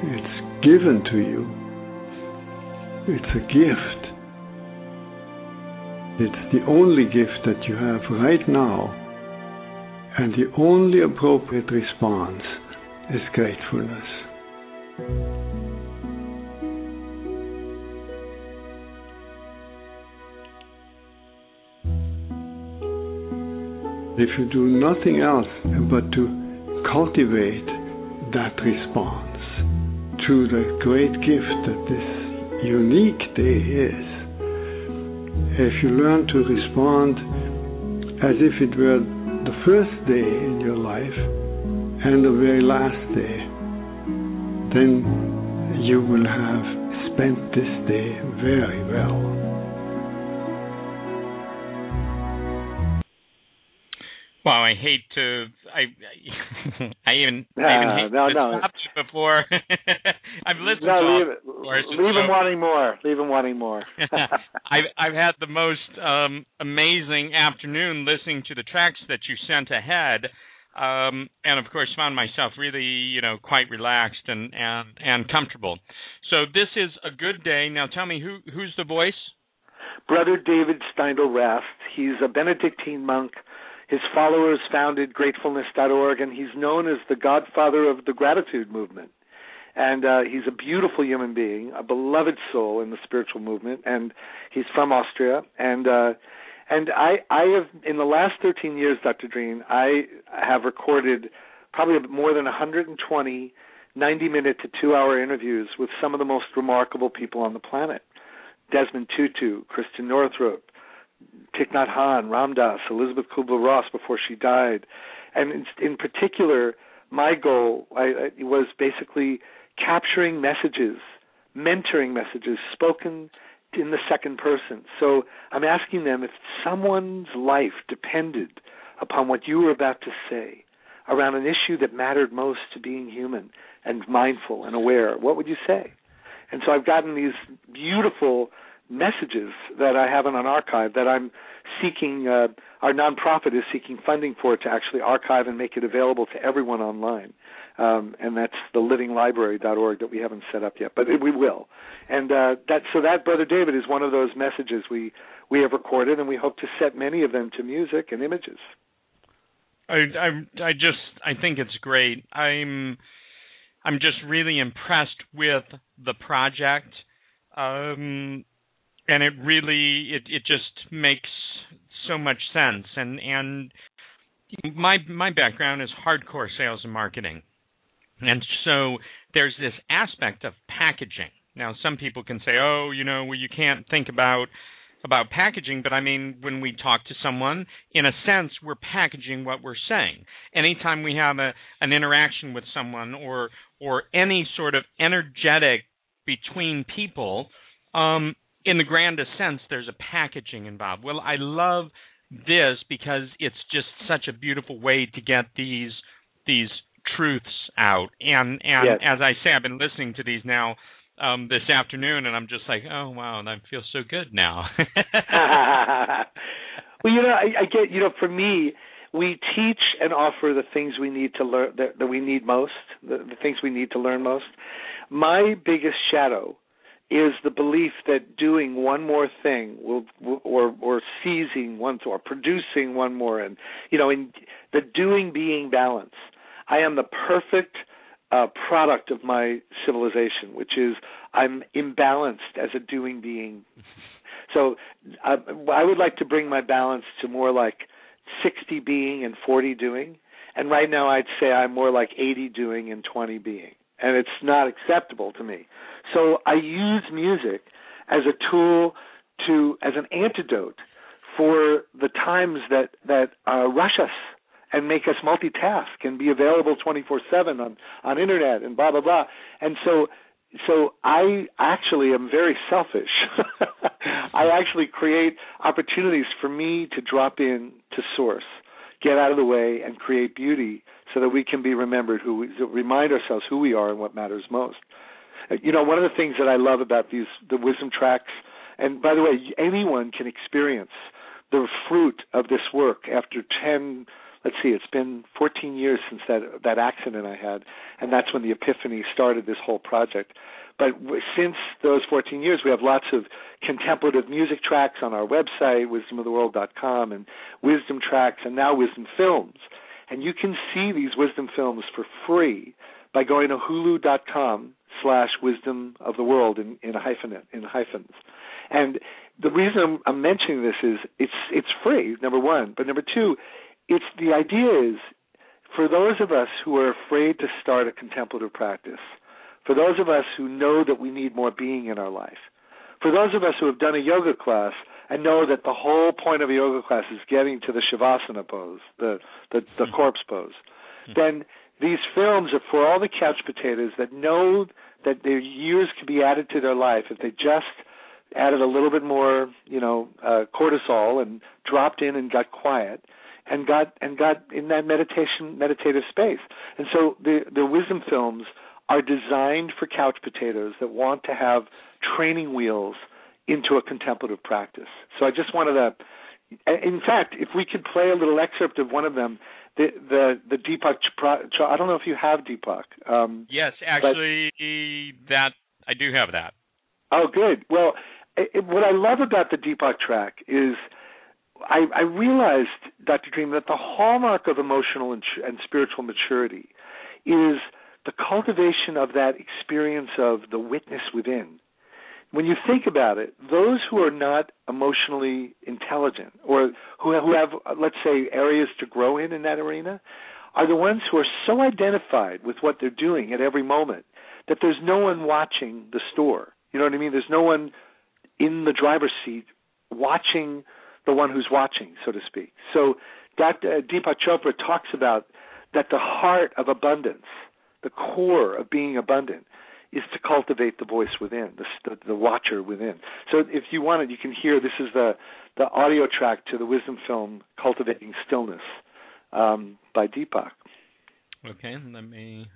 It's given to you. It's a gift. It's the only gift that you have right now, and the only appropriate response is gratefulness. If you do nothing else but to cultivate that response to the great gift that this unique day is, if you learn to respond as if it were the first day in your life, and the very last day, then you will have spent this day very well. Well, I hate to. I I even I even hate no, to no. stop you before. I've listened no, to leave the it. course, Leave so- him wanting more. Leave him wanting more. I've I've had the most um, amazing afternoon listening to the tracks that you sent ahead, um, and of course found myself really you know quite relaxed and and and comfortable. So this is a good day. Now tell me who who's the voice? Brother David Steindl Rast. He's a Benedictine monk. His followers founded gratefulness.org, and he's known as the godfather of the gratitude movement. And uh, he's a beautiful human being, a beloved soul in the spiritual movement, and he's from Austria. And uh, and I, I have in the last 13 years, Dr. Dreen, I have recorded probably more than 120 90-minute to two-hour interviews with some of the most remarkable people on the planet. Desmond Tutu, Christiane Northrup, Thich Nhat Hanh, Ram Dass, Elizabeth Kubler-Ross before she died, and in, in particular, my goal I, I, was basically capturing messages, mentoring messages spoken in the second person. So I'm asking them if someone's life depended upon what you were about to say around an issue that mattered most to being human and mindful and aware, what would you say? And so I've gotten these beautiful messages that I have in an archive that I'm seeking. Uh, our nonprofit is seeking funding for it to actually archive and make it available to everyone online. Um, and that's the livinglibrary.org that we haven't set up yet, but we will. And uh, that so that brother David is one of those messages we we have recorded, and we hope to set many of them to music and images. I I I just I think it's great. I'm I'm just really impressed with the project. Um and it really it it just makes so much sense and and my my background is hardcore sales and marketing. And so there's this aspect of packaging. Now some people can say, "Oh, you know, well you can't think about about packaging, but I mean, when we talk to someone, in a sense, we're packaging what we're saying. Anytime we have a, an interaction with someone or or any sort of energetic between people, um, in the grandest sense, there's a packaging involved. Well, I love this because it's just such a beautiful way to get these these truths out. And and Yes. as I say, I've been listening to these now um, this afternoon, and I'm just like, oh wow, and I feel so good now. well, you know, I, I get, you know, for me, we teach and offer the things we need to learn that, that we need most, the, the things we need to learn most. My biggest shadow is the belief that doing one more thing will, or or seizing one or producing one more and you know in the doing being balance i am the perfect uh, product of my civilization which is i'm imbalanced as a doing being. So uh, i would like to bring my balance to more like 60 being and 40 doing. And right now i'd say i'm more like 80 doing and 20 being. And it's not acceptable to me. So I use music as a tool to as an antidote for the times that that uh, rush us and make us multitask and be available 24/7 on on internet and blah blah blah. And so so I actually am very selfish. I actually create opportunities for me to drop in to source get out of the way and create beauty so that we can be remembered who we, remind ourselves who we are and what matters most uh, you know one of the things that i love about these the wisdom tracks and by the way anyone can experience the fruit of this work after 10 let's see it's been 14 years since that that accident i had and that's when the epiphany started this whole project but since those 14 years, we have lots of contemplative music tracks on our website, wisdomoftheworld.com, and wisdom tracks, and now wisdom films. And you can see these wisdom films for free by going to hulu.com slash wisdom of the world in, in, hyphen, in hyphens. And the reason I'm, I'm mentioning this is it's it's free, number one. But number two, it's the idea is for those of us who are afraid to start a contemplative practice – for those of us who know that we need more being in our life, for those of us who have done a yoga class and know that the whole point of a yoga class is getting to the shavasana pose, the the, the hmm. corpse pose, hmm. then these films are for all the couch potatoes that know that their years could be added to their life if they just added a little bit more, you know, uh, cortisol and dropped in and got quiet and got and got in that meditation meditative space. And so the the wisdom films are designed for couch potatoes that want to have training wheels into a contemplative practice. So I just wanted to in fact, if we could play a little excerpt of one of them, the the the Deepak I don't know if you have Deepak. Um, yes, actually, that I do have that. Oh, good. Well, it, what I love about the Deepak track is I, I realized, Dr. Dream, that the hallmark of emotional and, and spiritual maturity is the cultivation of that experience of the witness within. When you think about it, those who are not emotionally intelligent or who have, who have, let's say, areas to grow in in that arena, are the ones who are so identified with what they're doing at every moment that there's no one watching the store. You know what I mean? There's no one in the driver's seat watching the one who's watching, so to speak. So Dr. Deepak Chopra talks about that the heart of abundance the core of being abundant is to cultivate the voice within, the, the, the watcher within. So if you want it, you can hear this is the the audio track to the wisdom film "Cultivating Stillness" um, by Deepak. Okay, let me.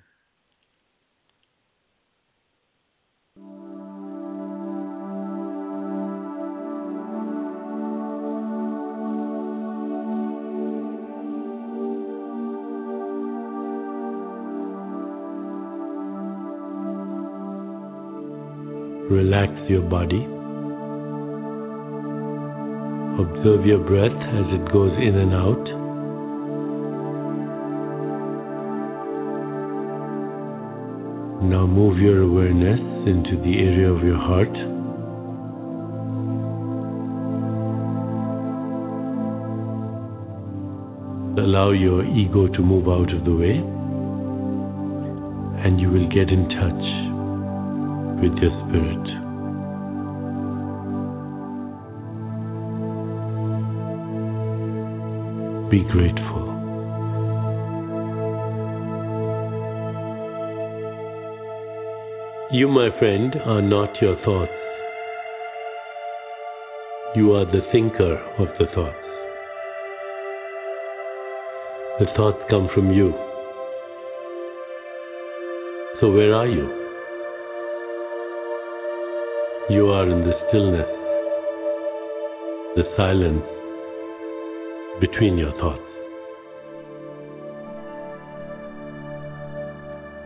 Relax your body. Observe your breath as it goes in and out. Now move your awareness into the area of your heart. Allow your ego to move out of the way, and you will get in touch with your spirit. Be grateful. You, my friend, are not your thoughts. You are the thinker of the thoughts. The thoughts come from you. So, where are you? You are in the stillness, the silence between your thoughts.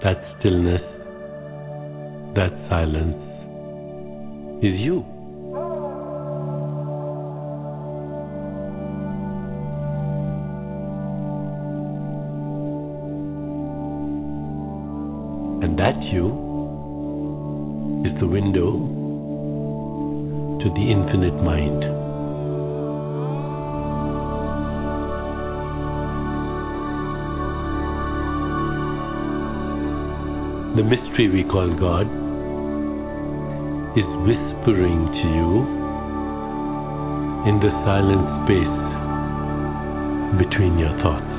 That stillness, that silence is you. And that you is the window to the infinite mind. The mystery we call God is whispering to you in the silent space between your thoughts.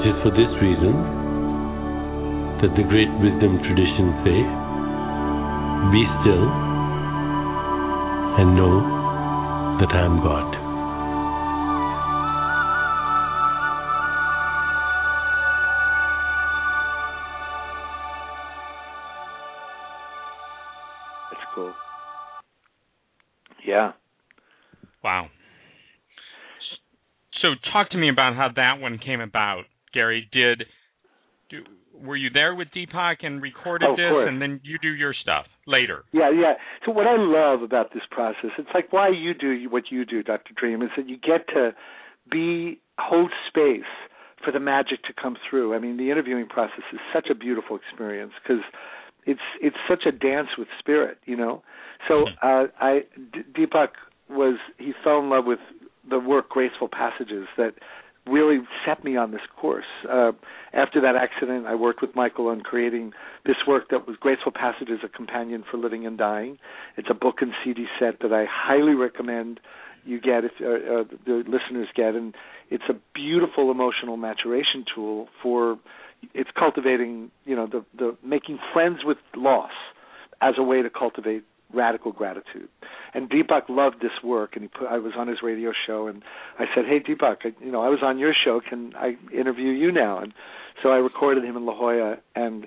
It is for this reason that the great wisdom traditions say, Be still and know that I am God. That's cool. Yeah. Wow. So talk to me about how that one came about, Gary. Did do, were you there with Deepak and recorded Oh, this, course. and then you do your stuff later? Yeah, yeah. So what I love about this process, it's like why you do what you do, Dr. Dream, is that you get to be hold space for the magic to come through. I mean, the interviewing process is such a beautiful experience because it's it's such a dance with spirit, you know. So uh, I D- Deepak was he fell in love with the work Graceful Passages that really set me on this course. Uh, after that accident, I worked with Michael on creating this work that was Graceful Passages, a companion for living and dying. It's a book and CD set that I highly recommend you get if uh, uh, the listeners get, and it's a beautiful emotional maturation tool for it's cultivating, you know, the the making friends with loss as a way to cultivate radical gratitude. And Deepak loved this work, and he put. I was on his radio show, and I said, "Hey, Deepak, I, you know, I was on your show. Can I interview you now?" And so I recorded him in La Jolla, and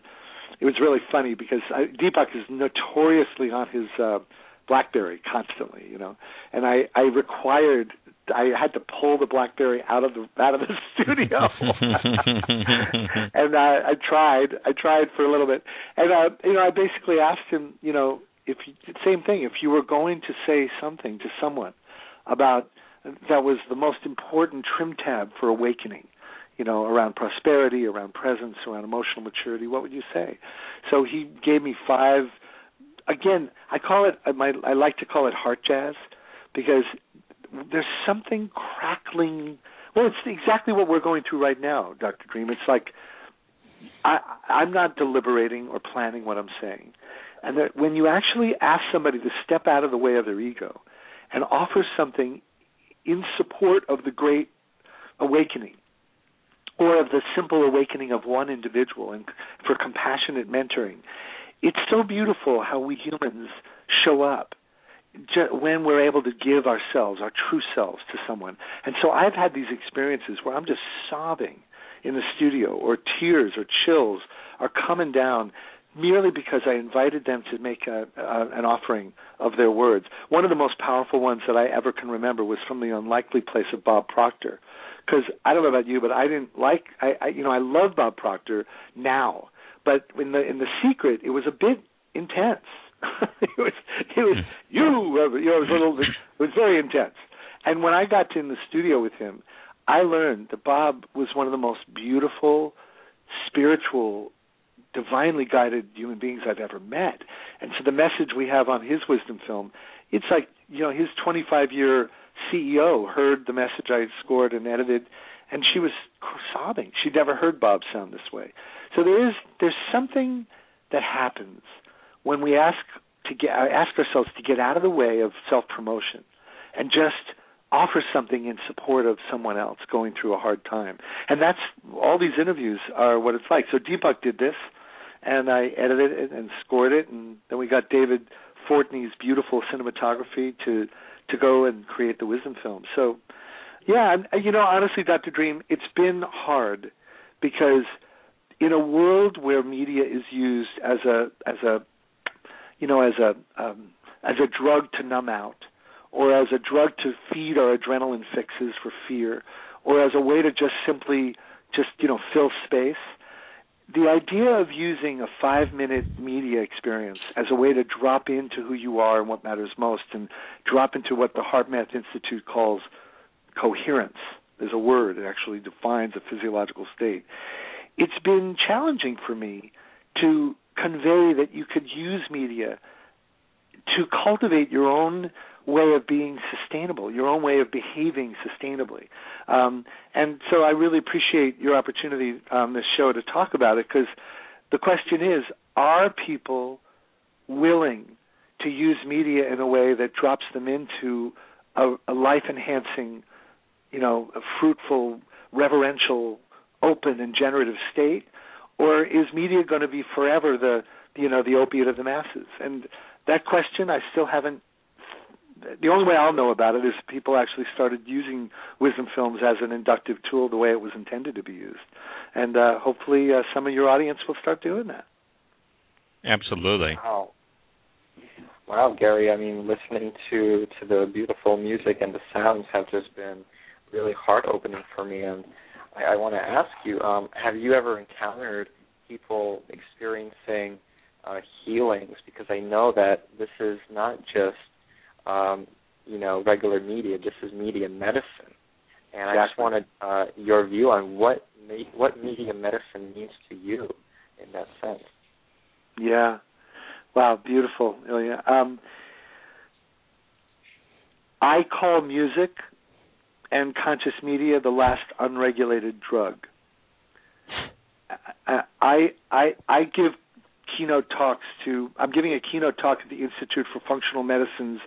it was really funny because I, Deepak is notoriously on his uh, BlackBerry constantly, you know, and I I required. I had to pull the BlackBerry out of the out of the studio, and I, I tried. I tried for a little bit, and uh, you know, I basically asked him, you know, if you, same thing, if you were going to say something to someone about that was the most important trim tab for awakening, you know, around prosperity, around presence, around emotional maturity, what would you say? So he gave me five. Again, I call it. I like to call it heart jazz because there's something crackling. Well, it's exactly what we're going through right now, Dr. Dream. It's like I, I'm not deliberating or planning what I'm saying. And that when you actually ask somebody to step out of the way of their ego and offer something in support of the great awakening or of the simple awakening of one individual and for compassionate mentoring, it's so beautiful how we humans show up when we're able to give ourselves, our true selves, to someone. And so I've had these experiences where I'm just sobbing in the studio, or tears or chills are coming down merely because I invited them to make a, a, an offering of their words. One of the most powerful ones that I ever can remember was from the unlikely place of Bob Proctor. Because I don't know about you, but I didn't like I, I you know I love Bob Proctor now, but in the in the secret it was a bit intense. it was it was you you know it was a little bit, it was very intense. And when I got in the studio with him, I learned that Bob was one of the most beautiful, spiritual, divinely guided human beings I've ever met. And so the message we have on his wisdom film, it's like you know his 25 year CEO heard the message I scored and edited, and she was sobbing. She'd never heard Bob sound this way. So there is there's something that happens when we ask to get ask ourselves to get out of the way of self promotion and just offer something in support of someone else going through a hard time. And that's all these interviews are what it's like. So Deepak did this and I edited it and scored it and then we got David Fortney's beautiful cinematography to to go and create the wisdom film. So, yeah, you know, honestly, Dr. Dream, it's been hard because in a world where media is used as a as a you know as a um, as a drug to numb out, or as a drug to feed our adrenaline fixes for fear, or as a way to just simply just you know fill space the idea of using a five minute media experience as a way to drop into who you are and what matters most and drop into what the HeartMath Institute calls coherence. There's a word that actually defines a physiological state. It's been challenging for me to convey that you could use media to cultivate your own way of being sustainable, your own way of behaving sustainably. Um, and so I really appreciate your opportunity on this show to talk about it because the question is are people willing to use media in a way that drops them into a, a life enhancing, you know, fruitful, reverential, open, and generative state? Or is media going to be forever the you know the opiate of the masses? And that question I still haven't the only way I'll know about it is people actually started using wisdom films as an inductive tool the way it was intended to be used, and uh, hopefully uh, some of your audience will start doing that. Absolutely. Wow. Wow, Gary. I mean, listening to to the beautiful music and the sounds have just been really heart opening for me. And I, I want to ask you: um, Have you ever encountered people experiencing uh, healings? Because I know that this is not just um, you know, regular media. This is media medicine, and exactly. I just wanted uh, your view on what me- what media medicine means to you in that sense. Yeah. Wow, beautiful, Ilya. Um, I call music and conscious media the last unregulated drug. I I I give keynote talks to. I'm giving a keynote talk at the Institute for Functional Medicine's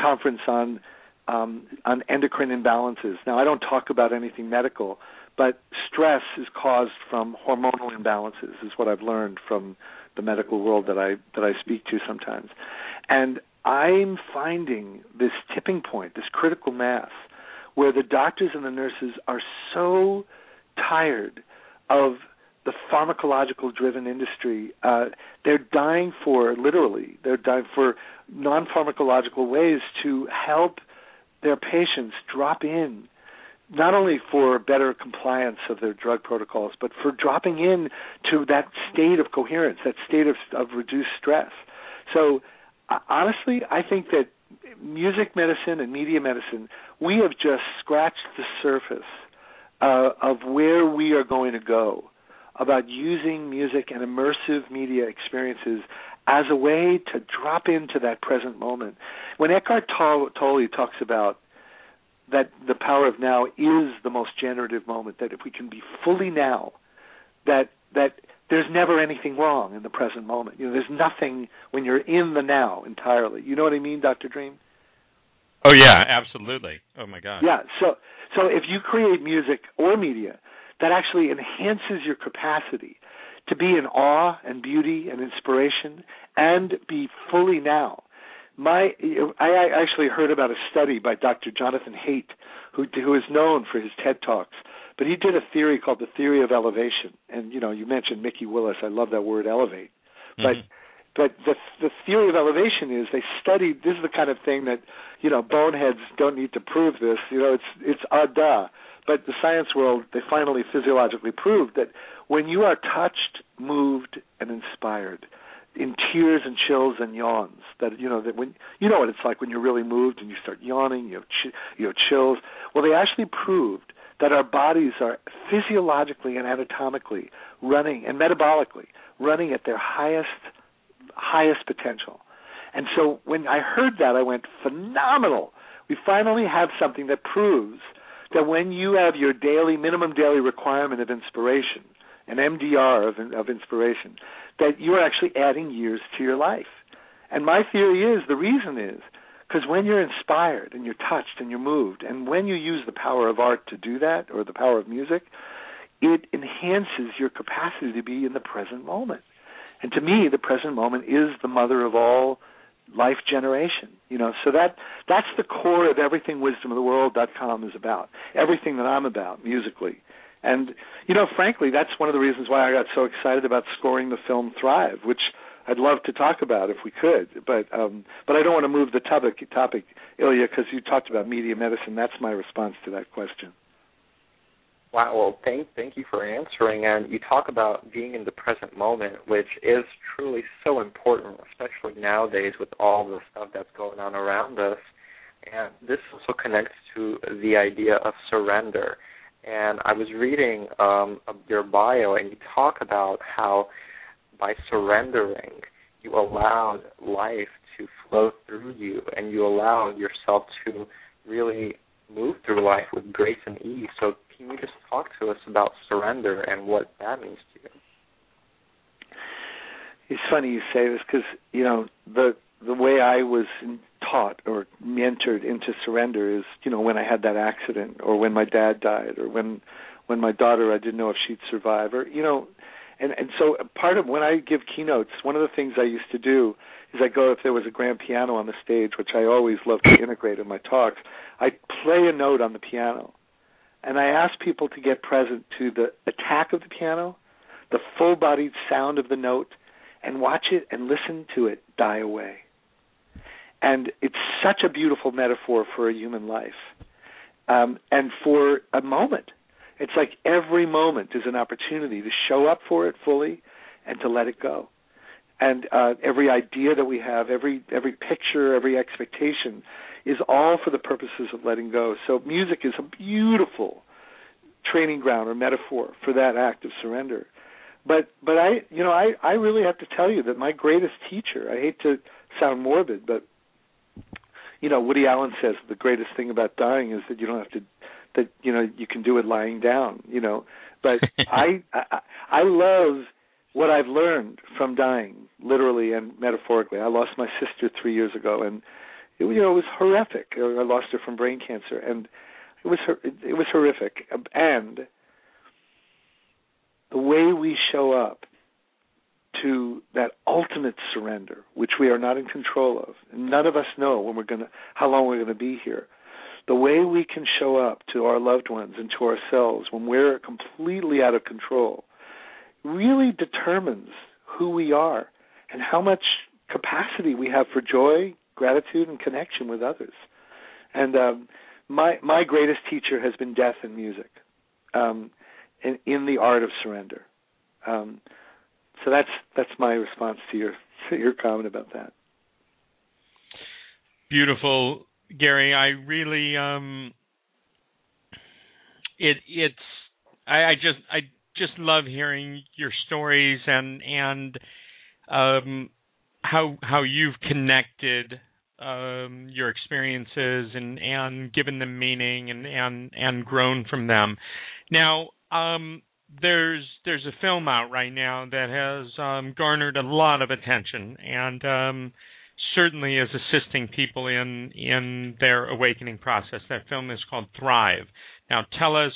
conference on um, on endocrine imbalances. Now, I don't talk about anything medical, but stress is caused from hormonal imbalances, is what I've learned from the medical world that I that I speak to sometimes. And I'm finding this tipping point, this critical mass, where the doctors and the nurses are so tired of the pharmacological driven industry. Uh, they're dying for, literally, they're dying for non pharmacological ways to help their patients drop in, not only for better compliance of their drug protocols, but for dropping in to that state of coherence, that state of, of reduced stress. So, uh, honestly, I think that music medicine and media medicine, we have just scratched the surface uh, of where we are going to go about using music and immersive media experiences as a way to drop into that present moment. When Eckhart Tolle talks about that the power of now is the most generative moment, that if we can be fully now, that that there's never anything wrong in the present moment. You know, there's nothing when you're in the now entirely. You know what I mean, Dr. Dream? Oh yeah, absolutely. Oh my God. Yeah. So so if you create music or media that actually enhances your capacity to be in awe and beauty and inspiration and be fully now. My, I actually heard about a study by Dr. Jonathan Haidt, who who is known for his TED talks, but he did a theory called the theory of elevation. And you know, you mentioned Mikki Willis. I love that word, elevate. Mm-hmm. But the the theory of elevation is they studied. This is the kind of thing that you know boneheads don't need to prove this. You know, it's it's a duh. But the science world, they finally physiologically proved that when you are touched, moved, and inspired, in tears and chills and yawns, that you know that when you know what it's like when you're really moved and you start yawning, you have ch- you have chills. Well, they actually proved that our bodies are physiologically and anatomically running and metabolically running at their highest highest potential. And so when I heard that, I went phenomenal. We finally have something that proves that when you have your daily minimum daily requirement of inspiration, an MDR of, of inspiration, that you're actually adding years to your life. And my theory is the reason is because when you're inspired and you're touched and you're moved, and when you use the power of art to do that or the power of music, it enhances your capacity to be in the present moment. And to me, the present moment is the mother of all life generation. You know, so that that's the core of everything wisdomoftheworld.com is about. Everything that I'm about musically. And you know, frankly, that's one of the reasons why I got so excited about scoring the film Thrive, which I'd love to talk about if we could, but um, but I don't want to move the topic topic, Ilya, because you talked about media medicine. That's my response to that question. Wow. Well, thank thank you for answering. And you talk about being in the present moment, which is truly so important, especially nowadays with all the stuff that's going on around us. And this also connects to the idea of surrender. And I was reading um, your bio, and you talk about how by surrendering, you allowed life to flow through you, and you allow yourself to really move through life with grace and ease. So can you just talk to us about surrender and what that means to you? It's funny you say this because you know the the way I was taught or mentored into surrender is you know when I had that accident or when my dad died or when when my daughter I didn't know if she'd survive or you know and and so part of when I give keynotes one of the things I used to do is I go if there was a grand piano on the stage which I always love to integrate in my talks I play a note on the piano and I ask people to get present to the attack of the piano, the full bodied sound of the note, and watch it and listen to it die away. And it's such a beautiful metaphor for a human life. Um, and for a moment, it's like every moment is an opportunity to show up for it fully and to let it go. And uh, every idea that we have, every every picture, every expectation is all for the purposes of letting go. So music is a beautiful training ground or metaphor for that act of surrender. But but I you know I I really have to tell you that my greatest teacher. I hate to sound morbid, but you know Woody Allen says the greatest thing about dying is that you don't have to that you know you can do it lying down. You know, but I, I I love what I've learned from dying, literally and metaphorically. I lost my sister three years ago, and it, you know, it was horrific. I lost her from brain cancer, and it was it was horrific. And the way we show up to that ultimate surrender, which we are not in control of, none of us know when we're to how long we're going to be here. The way we can show up to our loved ones and to ourselves when we're completely out of control really determines who we are and how much capacity we have for joy, gratitude and connection with others. And um, my my greatest teacher has been death and music, um, in, in the art of surrender. Um, so that's that's my response to your to your comment about that. Beautiful, Gary. I really um, it it's I, I just I just love hearing your stories and and um, how how you've connected um, your experiences and and given them meaning and and and grown from them. Now, um, there's there's a film out right now that has um, garnered a lot of attention and um, certainly is assisting people in in their awakening process. That film is called Thrive. Now, tell us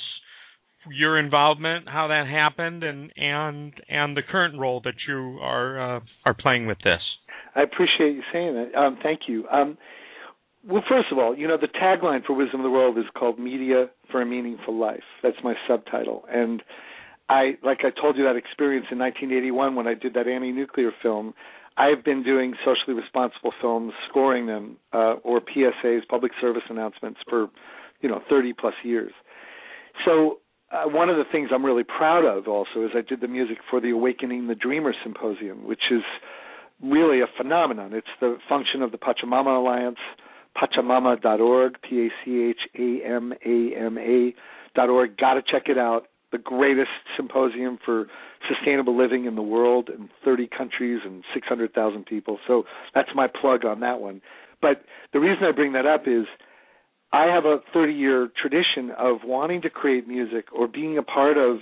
your involvement, how that happened, and and and the current role that you are uh, are playing with this. I appreciate you saying that. Um, thank you. Um, well, first of all, you know the tagline for Wisdom of the World is called "Media for a Meaningful Life." That's my subtitle, and I, like I told you, that experience in 1981 when I did that anti-nuclear film. I've been doing socially responsible films, scoring them, uh, or PSAs, public service announcements, for you know 30 plus years. So uh, one of the things I'm really proud of also is I did the music for the Awakening the Dreamer Symposium, which is really a phenomenon. It's the function of the Pachamama Alliance, pachamama.org, P A C H A M A M A dot org. Got to check it out. The greatest symposium for sustainable living in the world in 30 countries and 600,000 people. So that's my plug on that one. But the reason I bring that up is I have a 30 year tradition of wanting to create music or being a part of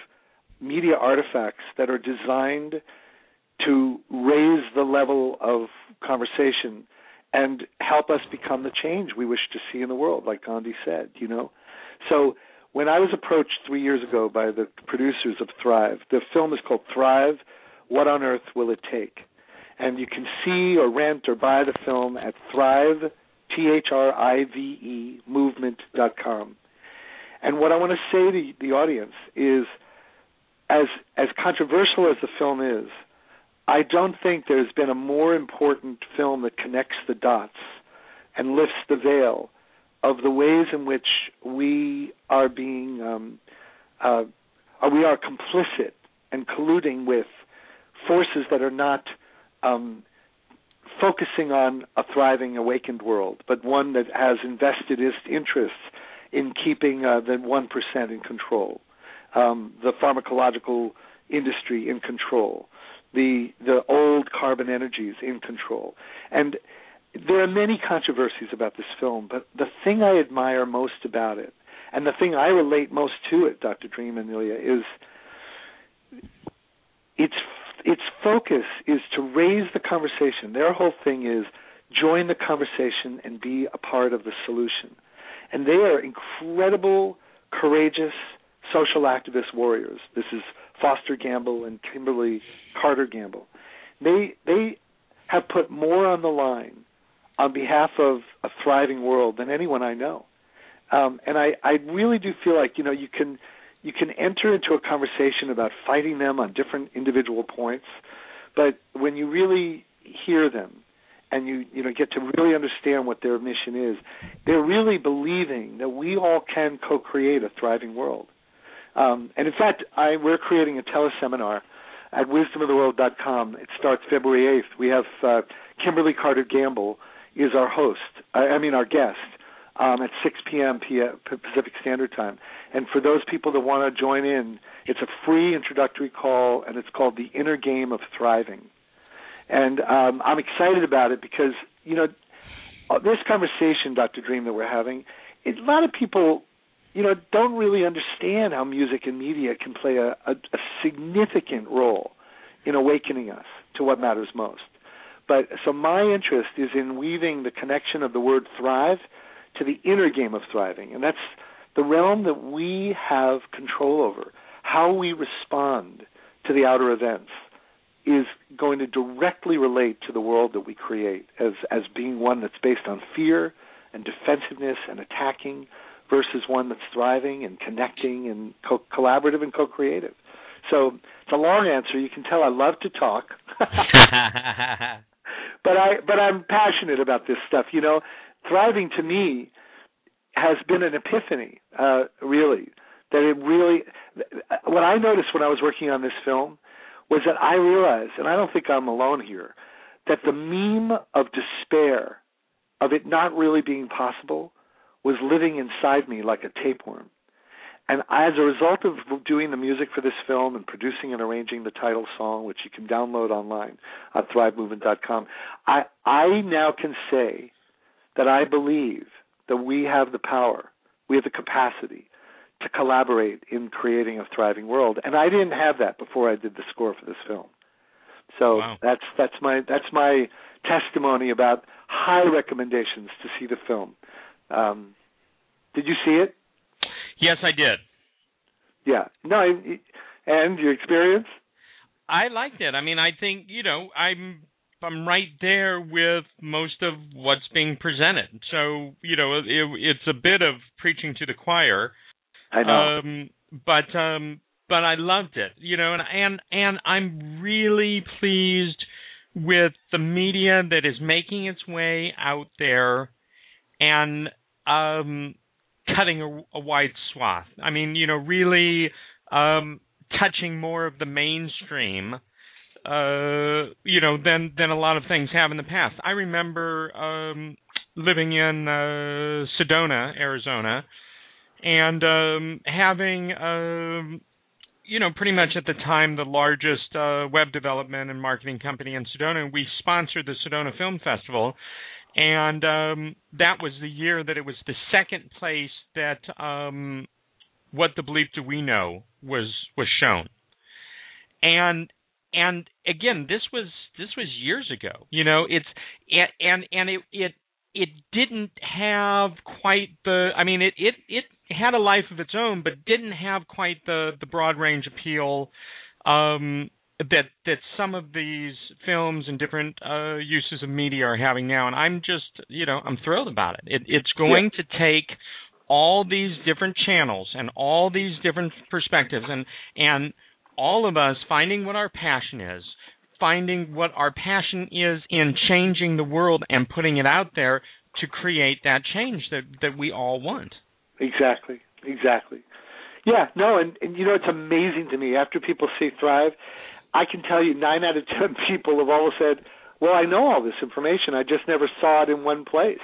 media artifacts that are designed to raise the level of conversation and help us become the change we wish to see in the world, like Gandhi said, you know. So when I was approached three years ago by the producers of Thrive, the film is called Thrive. What on earth will it take? And you can see or rent or buy the film at Thrive, T H R I V E, movement.com. And what I want to say to the audience is as as controversial as the film is, I don't think there's been a more important film that connects the dots and lifts the veil of the ways in which we are being um, uh, we are complicit and colluding with forces that are not um, focusing on a thriving, awakened world, but one that has invested its interests in keeping uh, the one percent in control, um, the pharmacological industry in control, the the old carbon energies in control, and there are many controversies about this film. But the thing I admire most about it, and the thing I relate most to it, Dr. Dream and Ilya, is its its focus is to raise the conversation. Their whole thing is join the conversation and be a part of the solution. And they are incredible, courageous social activist warriors. This is Foster Gamble and Kimberly Carter Gamble. They they have put more on the line on behalf of a thriving world than anyone I know. Um, and I, I really do feel like you know you can you can enter into a conversation about fighting them on different individual points, but when you really hear them and you you know get to really understand what their mission is, they're really believing that we all can co-create a thriving world. Um, and in fact, I, we're creating a teleseminar at wisdomoftheworld.com. It starts February 8th. We have uh, Kimberly Carter Gamble is our host. I, I mean our guest um, at 6 p.m. Pacific Standard Time. And for those people that want to join in, it's a free introductory call, and it's called the Inner Game of Thriving. And um, I'm excited about it because you know uh, this conversation, Dr. Dream, that we're having. It, a lot of people, you know, don't really understand how music and media can play a, a, a significant role in awakening us to what matters most. But so my interest is in weaving the connection of the word thrive to the inner game of thriving. And that's the realm that we have control over. How we respond to the outer events is going to directly relate to the world that we create as as being one that's based on fear and defensiveness and attacking versus one that's thriving and connecting and co- collaborative and co-creative. So it's a long answer. You can tell I love to talk. but I but I'm passionate about this stuff. You know, thriving to me has been an epiphany, uh, really. That it really, what I noticed when I was working on this film was that I realized, and I don't think I'm alone here, that the meme of despair, of it not really being possible, was living inside me like a tapeworm. And as a result of doing the music for this film and producing and arranging the title song, which you can download online at thrivemovement.com, I I now can say that I believe that we have the power, we have the capacity to collaborate in creating a thriving world. And I didn't have that before I did the score for this film. So wow. that's that's my that's my testimony about high recommendations to see the film. Um, did you see it? Yes, I did. Yeah. No, and your experience? I liked it. I mean, I think you know I'm I'm right there with most of what's being presented. So you know, it, it's a bit of preaching to the choir. I know. Um, but um, but I loved it. You know, and and and I'm really pleased with the media that is making its way out there and um, cutting a, a wide swath. I mean, you know, really um, touching more of the mainstream uh, you know, than than a lot of things have in the past. I remember um, living in uh, Sedona, Arizona, and um, having, um, you know, pretty much at the time the largest uh, web development and marketing company in Sedona. We sponsored the Sedona Film Festival, and um, that was the year that it was the second place that um, what the belief do we know was was shown. And and again this was this was years ago you know it's and and it it it didn't have quite the i mean it it it had a life of its own but didn't have quite the the broad range appeal um that that some of these films and different uh, uses of media are having now, and I'm just you know I'm thrilled about it. it it's going yeah. to take all these different channels and all these different perspectives and and all of us finding what our passion is finding what our passion is in changing the world and putting it out there to create that change that that we all want. Exactly. Exactly. Yeah. No and, and you know it's amazing to me. After people see thrive i can tell you nine out of ten people have always said well i know all this information i just never saw it in one place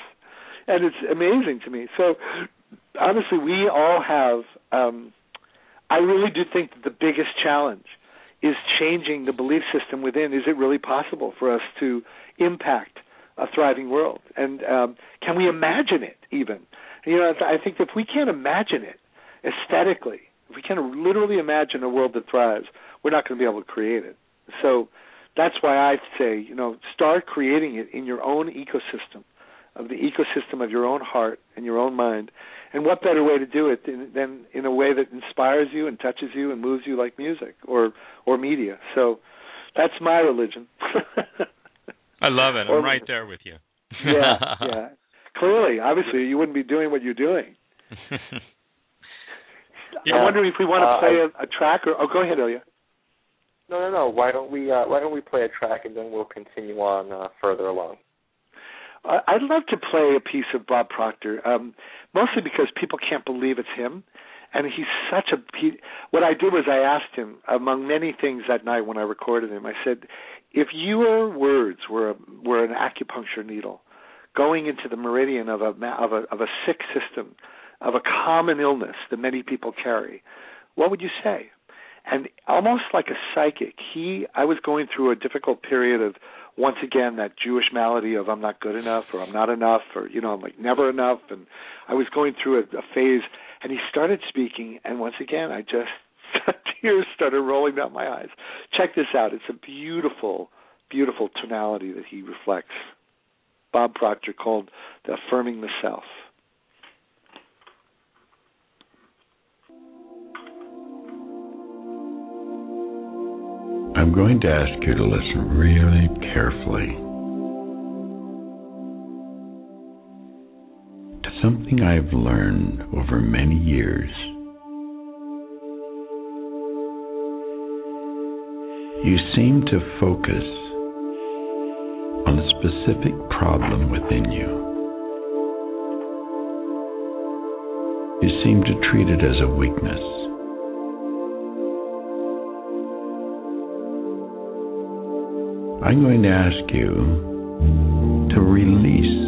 and it's amazing to me so honestly, we all have. Um, I really do think that the biggest challenge is changing the belief system within. Is it really possible for us to impact a thriving world? And um, can we imagine it even? You know, I think if we can't imagine it aesthetically, if we can't literally imagine a world that thrives, we're not going to be able to create it. So that's why I say, you know, start creating it in your own ecosystem, of the ecosystem of your own heart and your own mind, and what better way to do it than, than in a way that inspires you and touches you and moves you like music or or media? So that's my religion. I love it. I'm right there with you. yeah, yeah. Clearly, obviously, you wouldn't be doing what you're doing. yeah. I'm wondering if we want to uh, play a, a track, or oh, go ahead, Ilya. No, no, no. Why don't we? Uh, why don't we play a track and then we'll continue on uh, further along. I'd love to play a piece of Bob Proctor, um, mostly because people can't believe it's him, and he's such a. He, what I did was I asked him, among many things that night when I recorded him, I said, if your words were a, were an acupuncture needle, going into the meridian of a of a of a sick system, of a common illness that many people carry, what would you say? And almost like a psychic, he I was going through a difficult period of once again that Jewish malady of I'm not good enough or I'm not enough or you know I'm like never enough and I was going through a, a phase and he started speaking and once again I just tears started rolling down my eyes. Check this out. It's a beautiful beautiful tonality that he reflects. Bob Proctor called the affirming the self. I'm going to ask you to listen really carefully to something I've learned over many years. You seem to focus on a specific problem within you. You seem to treat it as a weakness. I'm going to ask you to release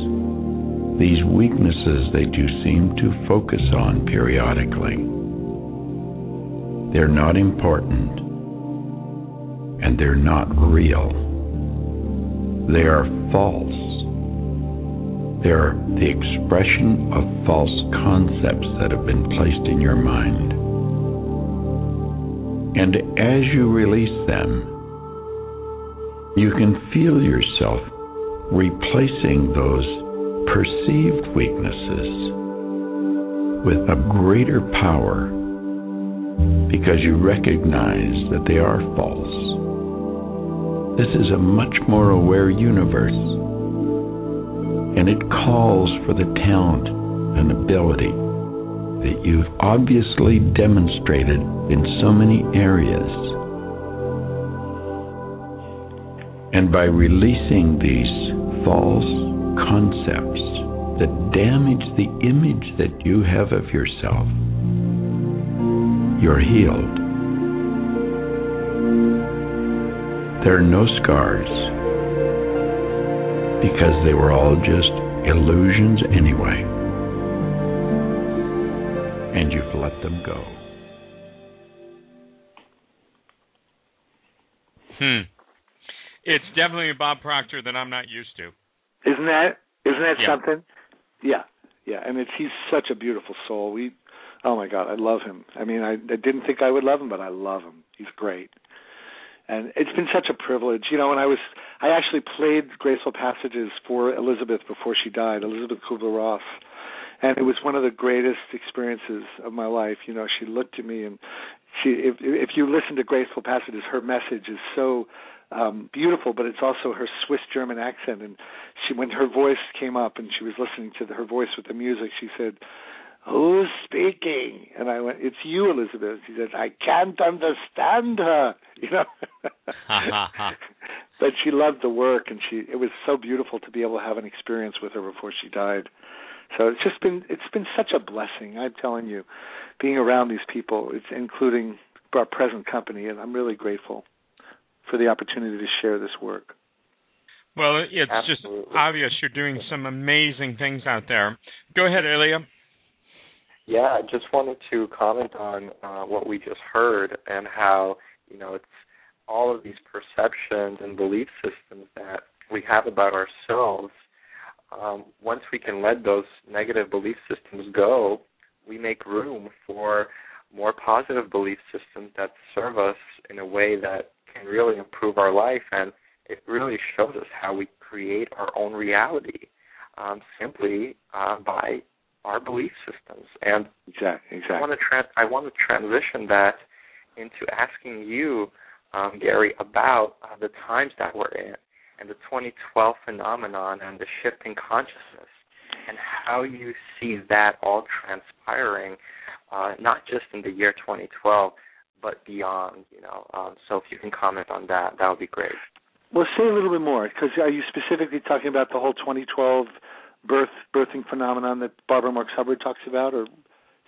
these weaknesses that you seem to focus on periodically. They're not important and they're not real. They are false. They're the expression of false concepts that have been placed in your mind. And as you release them, you can feel yourself replacing those perceived weaknesses with a greater power because you recognize that they are false. This is a much more aware universe, and it calls for the talent and ability that you've obviously demonstrated in so many areas And by releasing these false concepts that damage the image that you have of yourself, you're healed. There are no scars because they were all just illusions anyway. And you've let them go. Definitely a Bob Proctor that I'm not used to. Isn't that isn't that yeah. something? Yeah, yeah, and it's he's such a beautiful soul. We, oh my God, I love him. I mean, I, I didn't think I would love him, but I love him. He's great, and it's been such a privilege. You know, when I was, I actually played Graceful Passages for Elizabeth before she died, Elizabeth Kubler Ross, and it was one of the greatest experiences of my life. You know, she looked at me and she if if you listen to Graceful Passages, her message is so um beautiful, but it's also her Swiss German accent. And she when her voice came up and she was listening to the, her voice with the music, she said. Who's speaking? And I went, It's you, Elizabeth. She said, I can't understand her. You know. but she loved the work and she it was so beautiful to be able to have an experience with her before she died so it's just been it's been such a blessing i'm telling you being around these people it's including our present company and i'm really grateful for the opportunity to share this work well it's Absolutely. just obvious you're doing some amazing things out there go ahead Ilya. Yeah, I just wanted to comment on uh, what we just heard and how you know it's all of these perceptions and belief systems that we have about ourselves, um, once we can let those negative belief systems go, we make room for more positive belief systems that serve us in a way that can really improve our life. And it really shows us how we create our own reality um, simply uh, by our belief systems. And exactly, exactly. I want to tra- I want to transition that into asking you um, Gary, about uh, the times that we're in and the 2012 phenomenon and the shifting consciousness and how you see that all transpiring, uh, not just in the year 2012, but beyond. You know, um, so if you can comment on that, that would be great. Well, say a little bit more, because are you specifically talking about the whole 2012 birth birthing phenomenon that Barbara Marx Hubbard talks about, or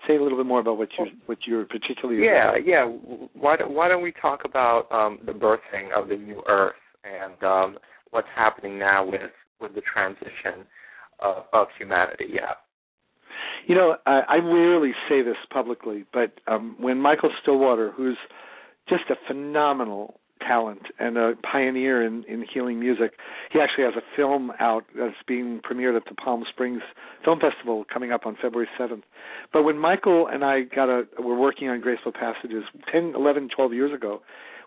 say a little bit more about what you what you're particularly yeah about. yeah why don't why don't we talk about um, the birthing of the new earth and um, what's happening now with with the transition of, of humanity yeah you know I, I rarely say this publicly but um, when michael stillwater who's just a phenomenal talent and a pioneer in, in healing music. He actually has a film out that's being premiered at the Palm Springs Film Festival coming up on February 7th. But when Michael and I got a were working on Graceful Passages 10, 11, 12 years ago,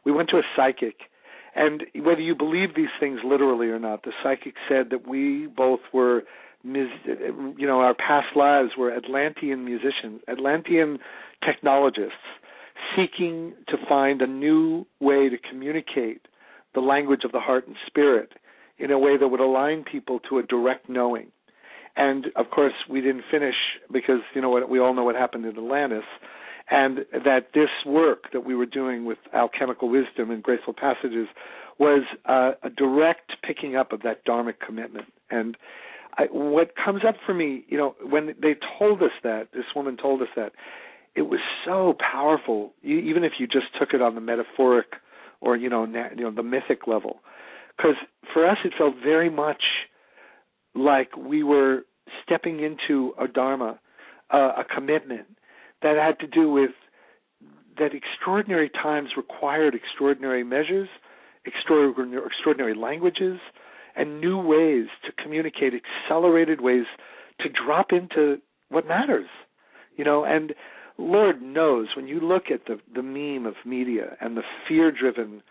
we went to a psychic and whether you believe these things literally or not, the psychic said that we both were you know, our past lives were Atlantean musicians, Atlantean technologists seeking to find a new way to communicate the language of the heart and spirit in a way that would align people to a direct knowing. And of course, we didn't finish because you know what we all know what happened in Atlantis, and that this work that we were doing with alchemical wisdom and graceful passages was uh, a direct picking up of that dharmic commitment. And I, what comes up for me, you know, when they told us that, this woman told us that, it was so powerful, even if you just took it on the metaphoric or you know, na- you know the mythic level. Because for us, it felt very much like we were stepping into a dharma, uh, a commitment that had to do with that extraordinary times required extraordinary measures, extraordinary, extraordinary languages, and new ways to communicate, accelerated ways to drop into what matters. You know, and Lord knows when you look at the the meme of media and the fear driven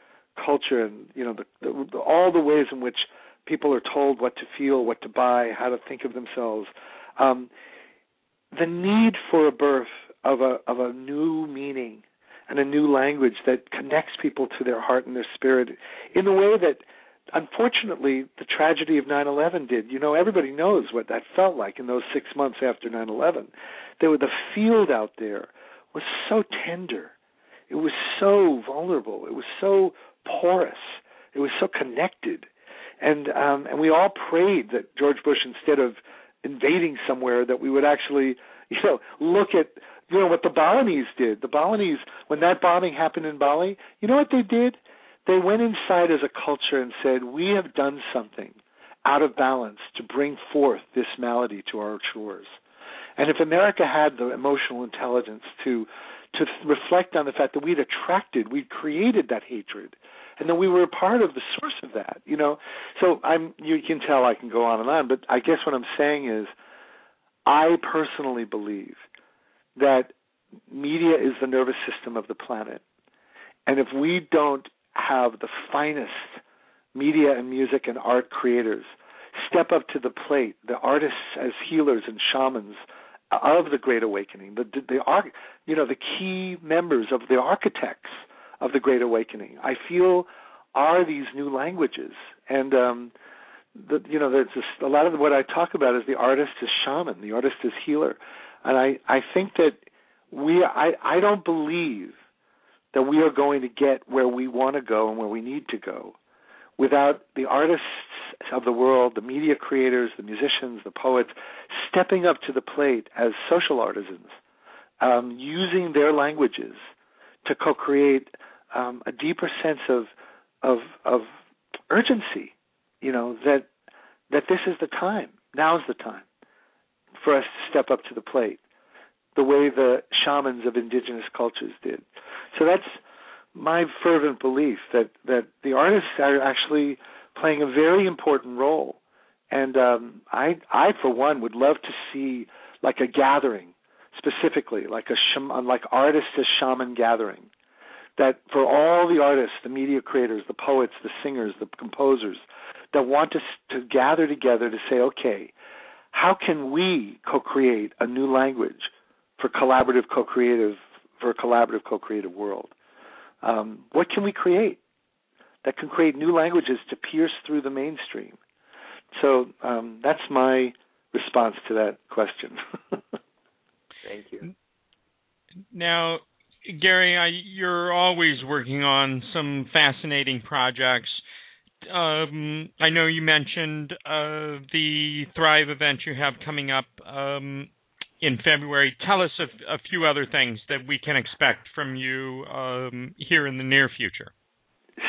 culture and you know the, the, all the ways in which people are told what to feel, what to buy, how to think of themselves, um, the need for a birth of a of a new meaning and a new language that connects people to their heart and their spirit in the way that unfortunately the tragedy of 9/11 did. You know, everybody knows what that felt like in those 6 months after 9/11. There were the field out there was so tender. It was so vulnerable. It was so porous. It was so connected. And um and we all prayed that George Bush instead of invading somewhere that we would actually, you know, look at you know what the Balinese did. The Balinese when that bombing happened in Bali, you know what they did? They went inside as a culture and said, "We have done something out of balance to bring forth this malady to our shores." And if America had the emotional intelligence to to reflect on the fact that we'd attracted, we'd created that hatred, and that we were a part of the source of that, you know. So I'm you can tell I can go on and on, but I guess what I'm saying is I personally believe that media is the nervous system of the planet. And if we don't have the finest media and music and art creators step up to the plate, the artists as healers and shamans of the Great Awakening, the the, you know the key members of the architects of the Great Awakening. I feel are these new languages, and um, the, you know, there's just a lot of what I talk about is the artist is shaman, the artist is healer, and I I think that we I I don't believe that we are going to get where we want to go and where we need to go without the artists of the world, the media creators, the musicians, the poets, stepping up to the plate as social artisans, um, using their languages to co-create um, a deeper sense of of of urgency. You know that that this is the time. Now is the time for us to step up to the plate, the way the shamans of indigenous cultures did. So that's my fervent belief that that the artists are actually playing a very important role. And um, I, I for one, would love to see like a gathering, specifically like a shaman, like artist as shaman gathering, that for all the artists, the media creators, the poets, the singers, the composers, that want to to gather together to say, okay, how can we co-create a new language for collaborative co-creative for a collaborative co-creative world? Um, what can we create that can create new languages to pierce through the mainstream? So um, that's my response to that question. Thank you. Now, Gary, I, you're always working on some fascinating projects. Um, I know you mentioned uh, the Thrive event you have coming up um, in February. Tell us a, a, few other things that we can expect from you um, here in the near future.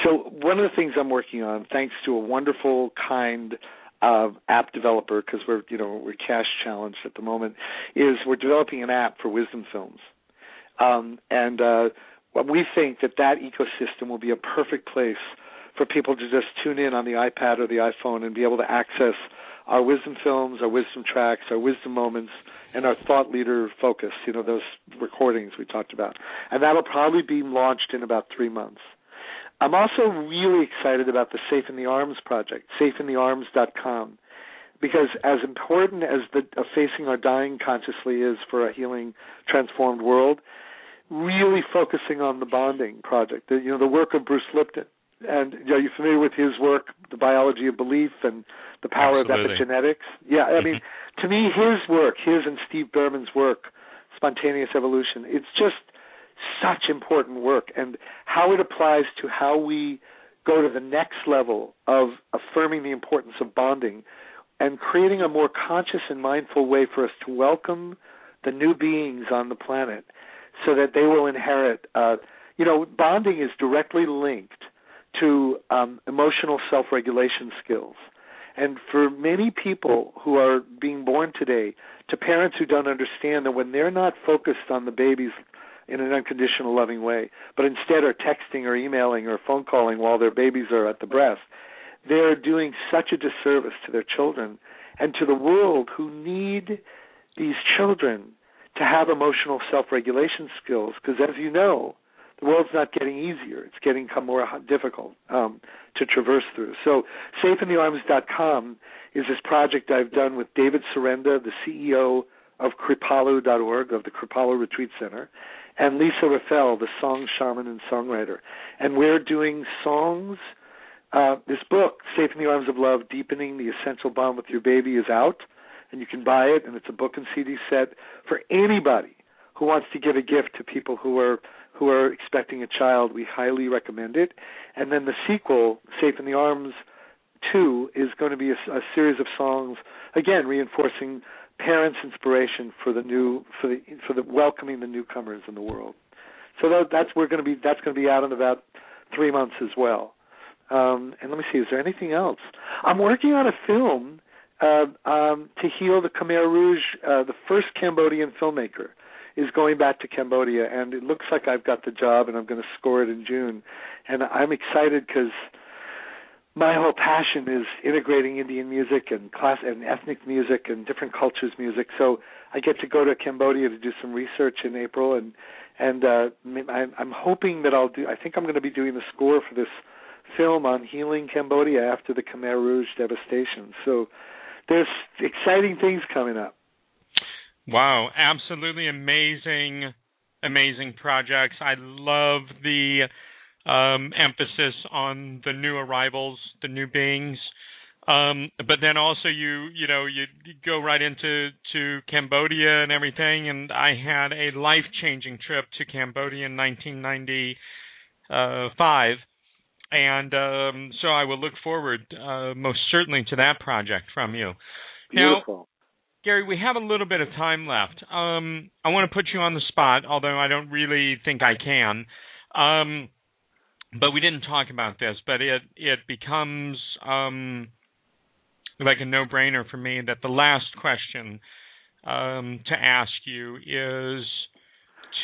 So, one of the things I'm working on, thanks to a wonderful, kind uh, app developer, because we're you know we're cash challenged at the moment, is we're developing an app for wisdom films, um, and uh, we think that that ecosystem will be a perfect place for people to just tune in on the iPad or the iPhone and be able to access our wisdom films, our wisdom tracks, our wisdom moments, and our thought leader focus, you know, those recordings we talked about. And that'll probably be launched in about three months. I'm also really excited about the Safe in the Arms project, safeinthearms.com, because as important as the uh, facing our dying consciously is for a healing, transformed world, really focusing on the bonding project, the, you know, the work of Bruce Lipton. And are you familiar with his work, The Biology of Belief and the Power Absolutely. of Epigenetics? Yeah, I mean, to me, his work, his and Steve Bhaerman's work, Spontaneous Evolution, it's just such important work and how it applies to how we go to the next level of affirming the importance of bonding and creating a more conscious and mindful way for us to welcome the new beings on the planet so that they will inherit uh, you know bonding is directly linked to um, emotional self-regulation skills. And for many people who are being born today to parents who don't understand that when they're not focused on the babies in an unconditional loving way, but instead are texting or emailing or phone calling while their babies are at the breast, they're doing such a disservice to their children and to the world who need these children to have emotional self-regulation skills. Because as you know the world's not getting easier it's getting more difficult um, to traverse through so safeinthearms.com is this project i've done with david Surrenda, the ceo of kripalu.org of the kripalu retreat center and Lisa Raffel, the song shaman and songwriter. And we're doing songs. Uh, this book, Safe in the Arms of Love, Deepening the Essential Bond with Your Baby, is out, and you can buy it, and it's a book and CD set for anybody who wants to give a gift to people who are who are expecting a child. We highly recommend it. And then the sequel, Safe in the Arms Two, is going to be a, a series of songs, again reinforcing parents' inspiration for the new for the for the welcoming the newcomers in the world. So that, that's we're going to be that's going to be out in about three months as well. Um, and let me see, is there anything else? I'm working on a film uh, um, to heal the Khmer Rouge. Uh, the first Cambodian filmmaker is going back to Cambodia, and it looks like I've got the job, and I'm going to score it in June. And I'm excited because my whole passion is integrating Indian music and class and ethnic music and different cultures music. So I get to go to Cambodia to do some research in April, and and uh, I'm hoping that I'll do. I think I'm going to be doing the score for this film on healing Cambodia after the Khmer Rouge devastation. So there's exciting things coming up. Wow, absolutely amazing, amazing projects. I love the um, emphasis on the new arrivals, the new beings. Um, but then also you you know you, go right into to Cambodia and everything, and I had a life changing trip to Cambodia in 1995, and um, so I will look forward uh, most certainly to that project from you. Beautiful. Gary, we have a little bit of time left. Um, I want to put you on the spot, although I don't really think I can. Um, but we didn't talk about this, but it it becomes um, like a no-brainer for me that the last question um, to ask you is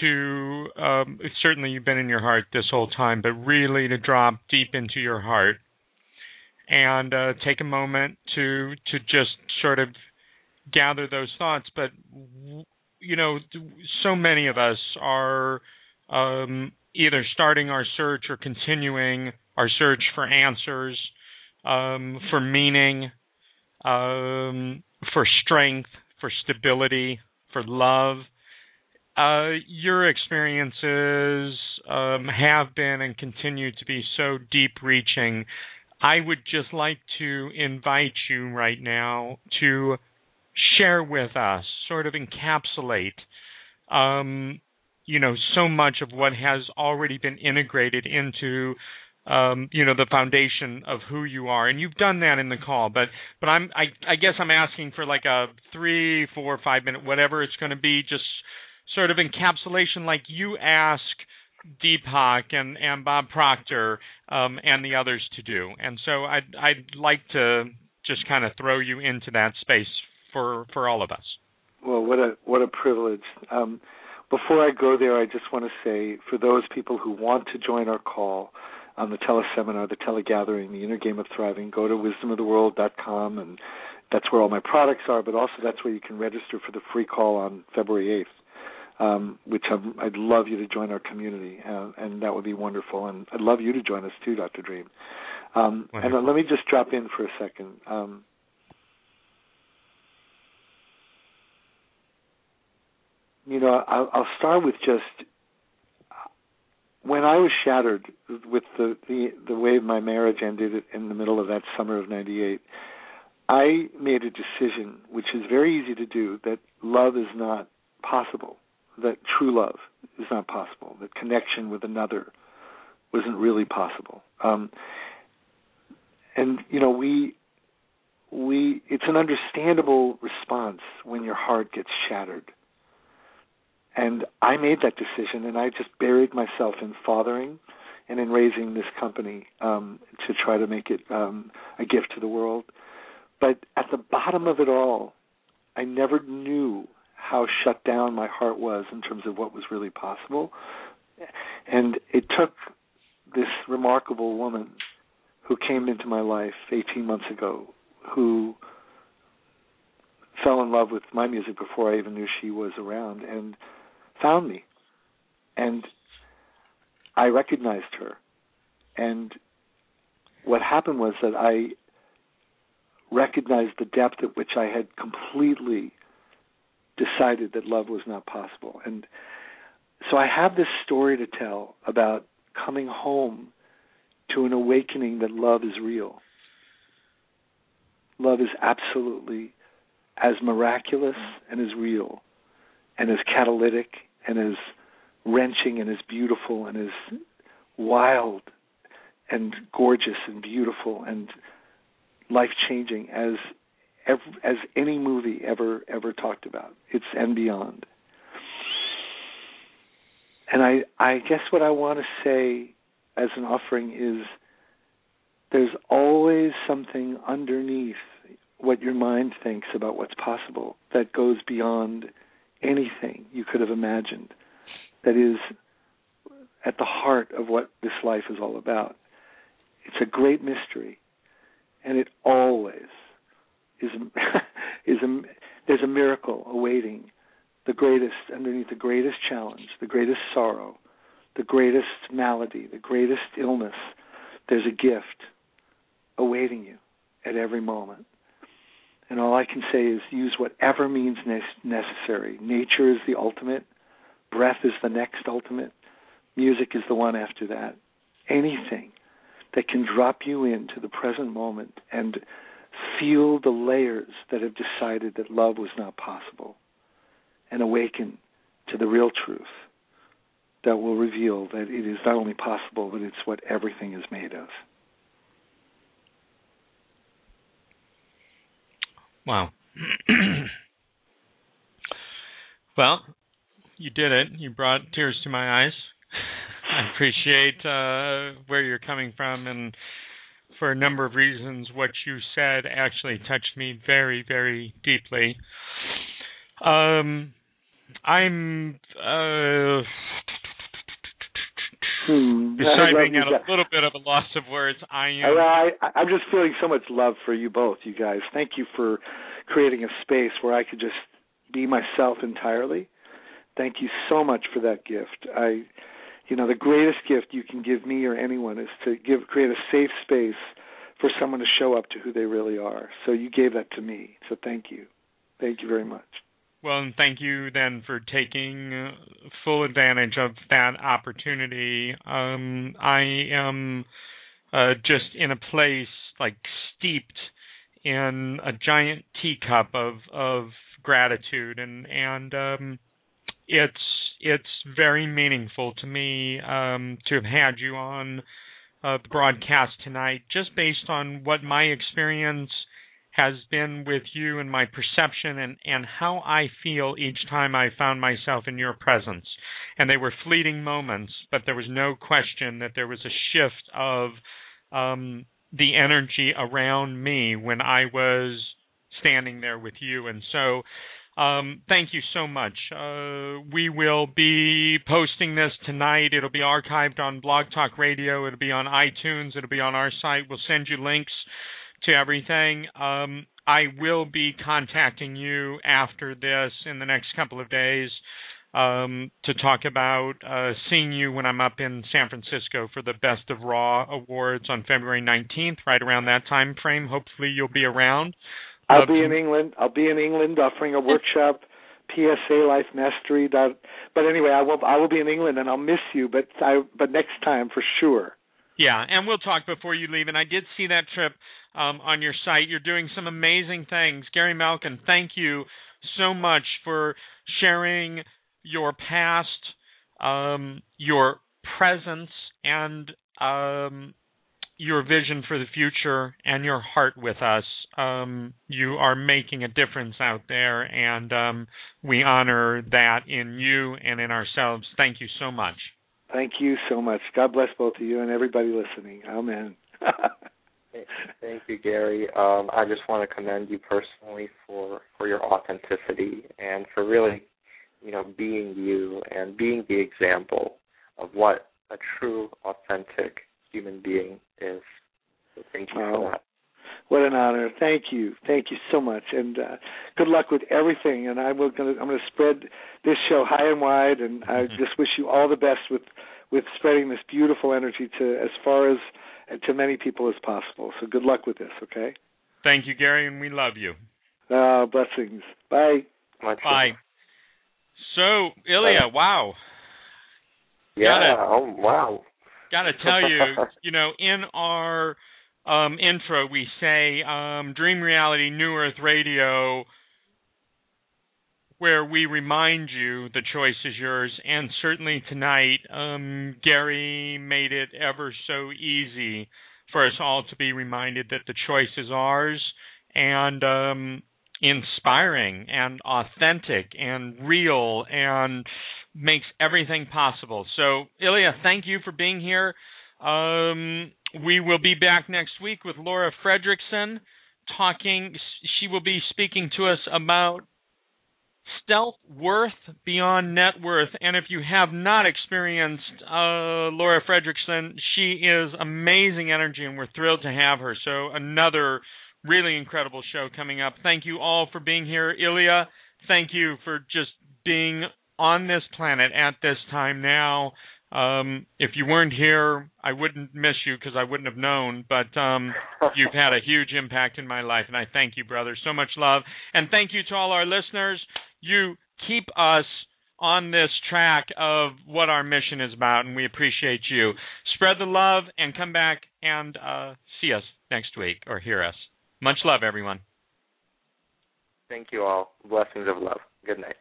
to um, certainly you've been in your heart this whole time, but really to drop deep into your heart and uh, take a moment to to just sort of gather those thoughts. But you know, so many of us are um, either starting our search or continuing our search for answers, um, for meaning, um, for strength, for stability, for love. Uh, your experiences um, have been and continue to be so deep reaching. I would just like to invite you right now to share with us, sort of encapsulate, um, you know, so much of what has already been integrated into, um, you know, the foundation of who you are. And you've done that in the call, but but I'm I, I guess I'm asking for like a three, four, five minute, whatever it's going to be, just sort of encapsulation, like you ask. Deepak and, and Bob Proctor um, and the others to do, and so I'd I'd like to just kind of throw you into that space for for all of us. Well, what a what a privilege. Um, before I go there, I just want to say for those people who want to join our call on the teleseminar, the telegathering, the inner game of thriving, go to wisdomoftheworld.com and that's where all my products are, but also that's where you can register for the free call on February 8th, um, which I'm, I'd love you to join our community, uh, and that would be wonderful. And I'd love you to join us too, Dr. Dream. Um, and let me just drop in for a second. Um, you know, I'll, I'll start with just when I was shattered with the, the the way my marriage ended in the middle of that summer of '98. I made a decision, which is very easy to do, that love is not possible, that true love is not possible, that connection with another wasn't really possible. Um, and you know, we we it's an understandable response when your heart gets shattered and I made that decision, and I just buried myself in fathering and in raising this company um, to try to make it um, a gift to the world. But at the bottom of it all, I never knew how shut down my heart was in terms of what was really possible. And it took this remarkable woman who came into my life 18 months ago, who fell in love with my music before I even knew she was around, and found me. And I recognized her. And what happened was that I recognized the depth at which I had completely decided that love was not possible. And so I have this story to tell about coming home to an awakening that love is real. Love is absolutely as miraculous and as real and as catalytic and as wrenching and as beautiful and as wild and gorgeous and beautiful and life changing as as any movie ever ever talked about. It's and beyond. And I I guess what I want to say as an offering is there's always something underneath what your mind thinks about what's possible that goes beyond anything you could have imagined that is at the heart of what this life is all about. It's a great mystery, and it always is is a there's a miracle awaiting the greatest underneath the greatest challenge, the greatest sorrow, the greatest malady, the greatest illness. There's a gift awaiting you at every moment. And all I can say is use whatever means ne- necessary. Nature is the ultimate, breath is the next ultimate, music is the one after that. Anything that can drop you into the present moment and feel the layers that have decided that love was not possible and awaken to the real truth that will reveal that it is not only possible, but it's what everything is made of. Wow. well, you did it. You brought tears to my eyes. I appreciate uh, where you're coming from, and for a number of reasons, what you said actually touched me very, very deeply. Um, I'm uh, Hmm. deciding at a little bit of a loss of words. I am. I, I, I'm just feeling so much love for you both, you guys. Thank you for creating a space where I could just be myself entirely. Thank you so much for that gift. I, you know, the greatest gift you can give me or anyone is to give create a safe space for someone to show up to who they really are. So you gave that to me. So thank you. Thank you very much. Well, and thank you then for taking full advantage of that opportunity. Um, I am uh, just in a place like steeped in a giant teacup of of gratitude, and and um, it's it's very meaningful to me um, to have had you on uh, the broadcast tonight, just based on what my experience has been with you and my perception and, and how I feel each time I found myself in your presence. And they were fleeting moments, but there was no question that there was a shift of um, the energy around me when I was standing there with you. And so, um, thank you so much. Uh, we will be posting this tonight. It'll be archived on Blog Talk Radio. It'll be on iTunes. It'll be on our site. We'll send you links to everything. Um, I will be contacting you after this in the next couple of days um, to talk about uh, seeing you when I'm up in San Francisco for the Best of Raw Awards on February 19th, right around that time frame. Hopefully, you'll be around. I'll be in England. I'll be in England offering a workshop. PSA Life Mastery. Dot, but anyway, I will I will be in England and I'll miss you. But I but next time for sure. Yeah, and we'll talk before you leave. And I did see that trip um, on your site. You're doing some amazing things. Gary Malkin, thank you so much for sharing your past, um, your presence, and um, your vision for the future and your heart with us. Um, you are making a difference out there, and um, we honor that in you and in ourselves. Thank you so much. Thank you so much. God bless both of you and everybody listening. Amen. Thank you, Gary. Um, I just want to commend you personally for for your authenticity and for really, you know, being you and being the example of what a true, authentic human being is. So thank you oh, for that. What an honor! Thank you, thank you so much, and uh, good luck with everything. And I'm going to I'm going to spread this show high and wide, and I Mm-hmm. just wish you all the best with with spreading this beautiful energy to as far as to many people as possible. So good luck with this, okay? Thank you, Gary, and we love you. Uh, blessings. Bye. Much Bye. So, Ilya, wow. Yeah. Gotta- oh wow. Got to tell you, you know, in our um, intro, we say um, Dream Reality New Earth Radio, where we remind you the choice is yours. And certainly tonight, um, Gary made it ever so easy for us all to be reminded that the choice is ours and um, inspiring and authentic and real and makes everything possible. So, Ilya, thank you for being here. Um, we will be back next week with Laura Fredrickson talking. She will be speaking to us about stealth worth beyond net worth. And if you have not experienced uh, Laura Fredrickson, she is amazing energy, and we're thrilled to have her. So, another really incredible show coming up. Thank you all for being here. Ilya, thank you for just being on this planet at this time now. Um, if you weren't here, I wouldn't miss you because I wouldn't have known. But um, you've had a huge impact in my life, and I thank you, brother. So much love, and thank you to all our listeners. You keep us on this track of what our mission is about, and we appreciate you. Spread the love and come back and uh, see us next week or hear us. Much love, everyone. Thank you all. Blessings of love. Good night.